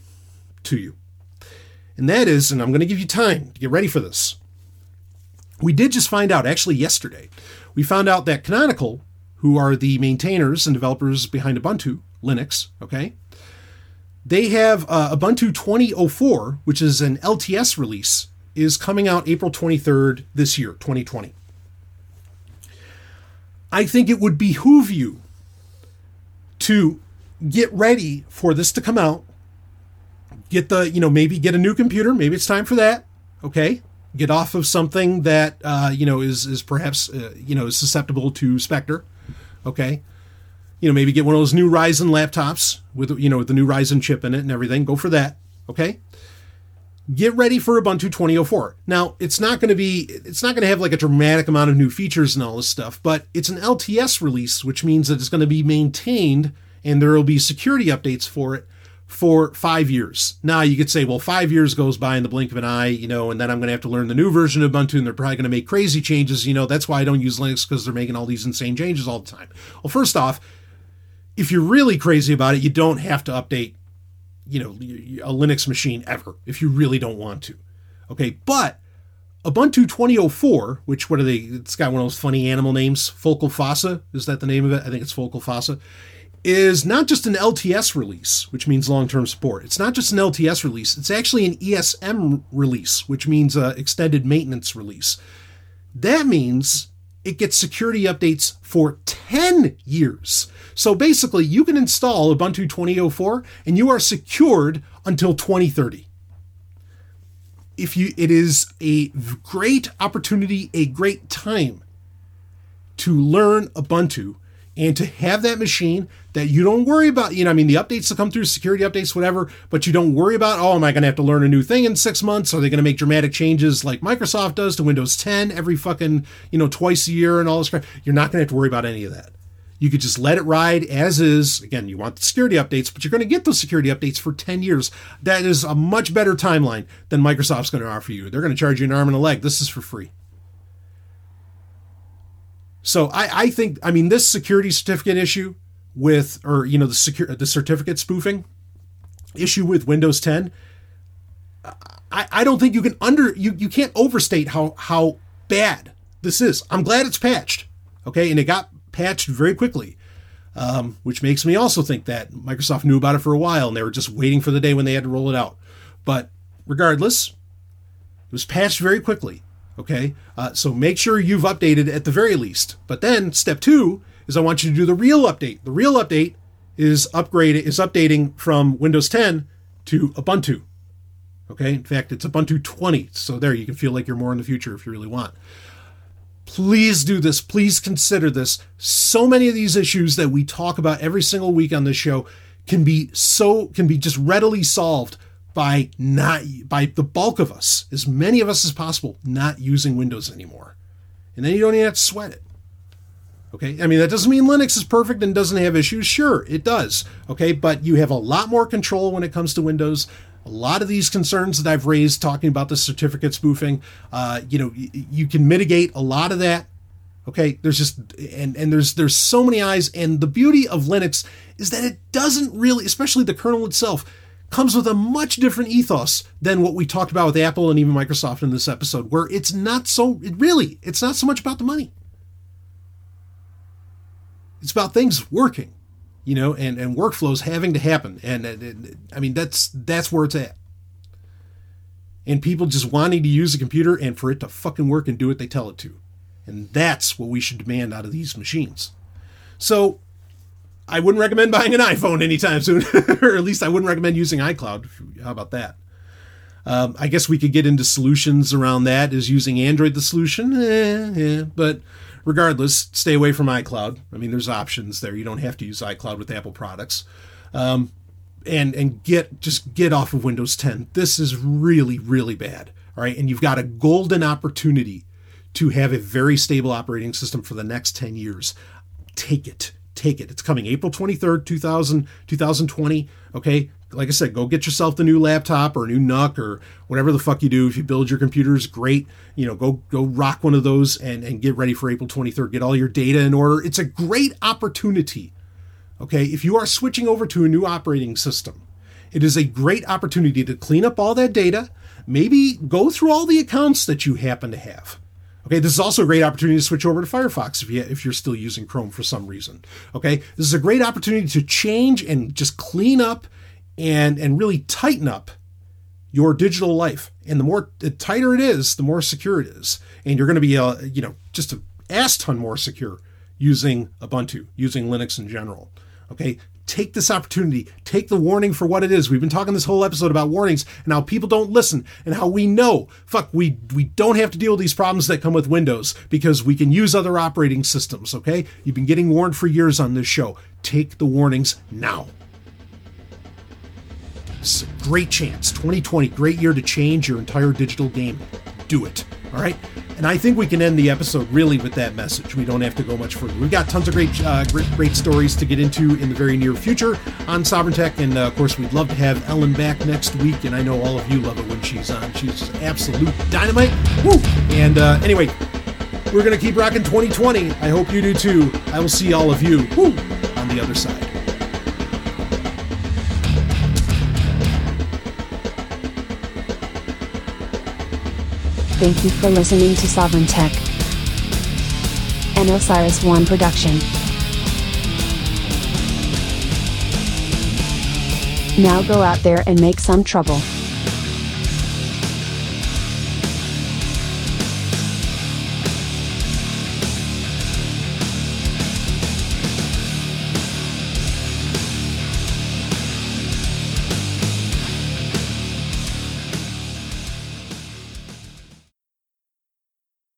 to you, and that is, and I'm going to give you time to get ready for this. We did just find out, actually yesterday, we found out that Canonical, who are the maintainers and developers behind Ubuntu, Linux, okay, they have uh, Ubuntu 2004, which is an LTS release is coming out April 23rd this year, 2020. I think it would behoove you to get ready for this to come out. Get the, you know, maybe get a new computer. Maybe it's time for that. Okay. Get off of something that, uh, you know, is, is perhaps, uh, you know, is susceptible to Spectre. Okay. You know, maybe get one of those new Ryzen laptops with, you know, with the new Ryzen chip in it and everything. Go for that. Okay get ready for Ubuntu 2004. Now, it's not going to be it's not going to have like a dramatic amount of new features and all this stuff, but it's an LTS release, which means that it's going to be maintained and there will be security updates for it for 5 years. Now, you could say, well, 5 years goes by in the blink of an eye, you know, and then I'm going to have to learn the new version of Ubuntu and they're probably going to make crazy changes, you know, that's why I don't use Linux because they're making all these insane changes all the time. Well, first off, if you're really crazy about it, you don't have to update you know a Linux machine ever if you really don't want to. Okay, but Ubuntu 2004, which what are they? It's got one of those funny animal names. Focal Fossa is that the name of it? I think it's Focal Fossa. Is not just an LTS release, which means long-term support. It's not just an LTS release. It's actually an ESM release, which means uh, extended maintenance release. That means it gets security updates for 10 years. So basically, you can install Ubuntu 2004 and you are secured until 2030. If you it is a great opportunity, a great time to learn Ubuntu and to have that machine that you don't worry about. You know, I mean, the updates that come through, security updates, whatever, but you don't worry about, oh, am I going to have to learn a new thing in six months? Are they going to make dramatic changes like Microsoft does to Windows 10 every fucking, you know, twice a year and all this crap? You're not going to have to worry about any of that. You could just let it ride as is. Again, you want the security updates, but you're going to get those security updates for 10 years. That is a much better timeline than Microsoft's going to offer you. They're going to charge you an arm and a leg. This is for free. So I, I think, I mean, this security certificate issue with, or, you know, the secure, the certificate spoofing issue with Windows 10, I, I don't think you can under, you, you can't overstate how, how bad this is. I'm glad it's patched. Okay. And it got patched very quickly. Um, which makes me also think that Microsoft knew about it for a while and they were just waiting for the day when they had to roll it out. But regardless, it was patched very quickly. Okay, uh, so make sure you've updated at the very least. But then step two is I want you to do the real update. The real update is upgrade is updating from Windows 10 to Ubuntu. Okay, in fact, it's Ubuntu 20. So there, you can feel like you're more in the future if you really want. Please do this. Please consider this. So many of these issues that we talk about every single week on this show can be so can be just readily solved by not by the bulk of us, as many of us as possible, not using Windows anymore. And then you don't even have to sweat it. Okay, I mean that doesn't mean Linux is perfect and doesn't have issues. Sure, it does. Okay, but you have a lot more control when it comes to Windows a lot of these concerns that I've raised talking about the certificate spoofing, uh, you know, y- you can mitigate a lot of that. Okay, there's just and and there's there's so many eyes, and the beauty of Linux is that it doesn't really, especially the kernel itself, comes with a much different ethos than what we talked about with Apple and even Microsoft in this episode, where it's not so it really it's not so much about the money. It's about things working you know, and, and workflows having to happen. And, and, and, I mean, that's that's where it's at. And people just wanting to use a computer and for it to fucking work and do what they tell it to. And that's what we should demand out of these machines. So I wouldn't recommend buying an iPhone anytime soon, or at least I wouldn't recommend using iCloud. How about that? Um, I guess we could get into solutions around that. Is using Android the solution? Eh, yeah, but regardless, stay away from iCloud. I mean, there's options there. You don't have to use iCloud with Apple products. Um, and and get just get off of Windows 10. This is really really bad. All right, and you've got a golden opportunity to have a very stable operating system for the next 10 years. Take it. Take it. It's coming April 23rd, 2000, 2020. Okay like I said, go get yourself the new laptop or a new NUC or whatever the fuck you do. If you build your computers, great. You know, go go rock one of those and, and get ready for April 23rd. Get all your data in order. It's a great opportunity. Okay, if you are switching over to a new operating system, it is a great opportunity to clean up all that data. Maybe go through all the accounts that you happen to have. Okay, this is also a great opportunity to switch over to Firefox if you if you're still using Chrome for some reason. Okay, this is a great opportunity to change and just clean up and and really tighten up your digital life. And the more the tighter it is, the more secure it is. And you're going to be, uh, you know, just a ass ton more secure using Ubuntu, using Linux in general. Okay, take this opportunity, take the warning for what it is. We've been talking this whole episode about warnings and how people don't listen and how we know, fuck, we we don't have to deal with these problems that come with Windows because we can use other operating systems, okay? You've been getting warned for years on this show. Take the warnings now. A great chance. 2020, great year to change your entire digital game. Do it. All right. And I think we can end the episode really with that message. We don't have to go much further. We've got tons of great, uh, great, great stories to get into in the very near future on Sovryn Tech, and uh, of course, we'd love to have Ellen back next week. And I know all of you love it when she's on. She's absolute dynamite. Woo! And uh, anyway, we're gonna keep rocking 2020. I hope you do too. I will see all of you woo, on the other side. Thank you for listening to Sovryn Tech, an Osiris One production. Now go out there and make some trouble.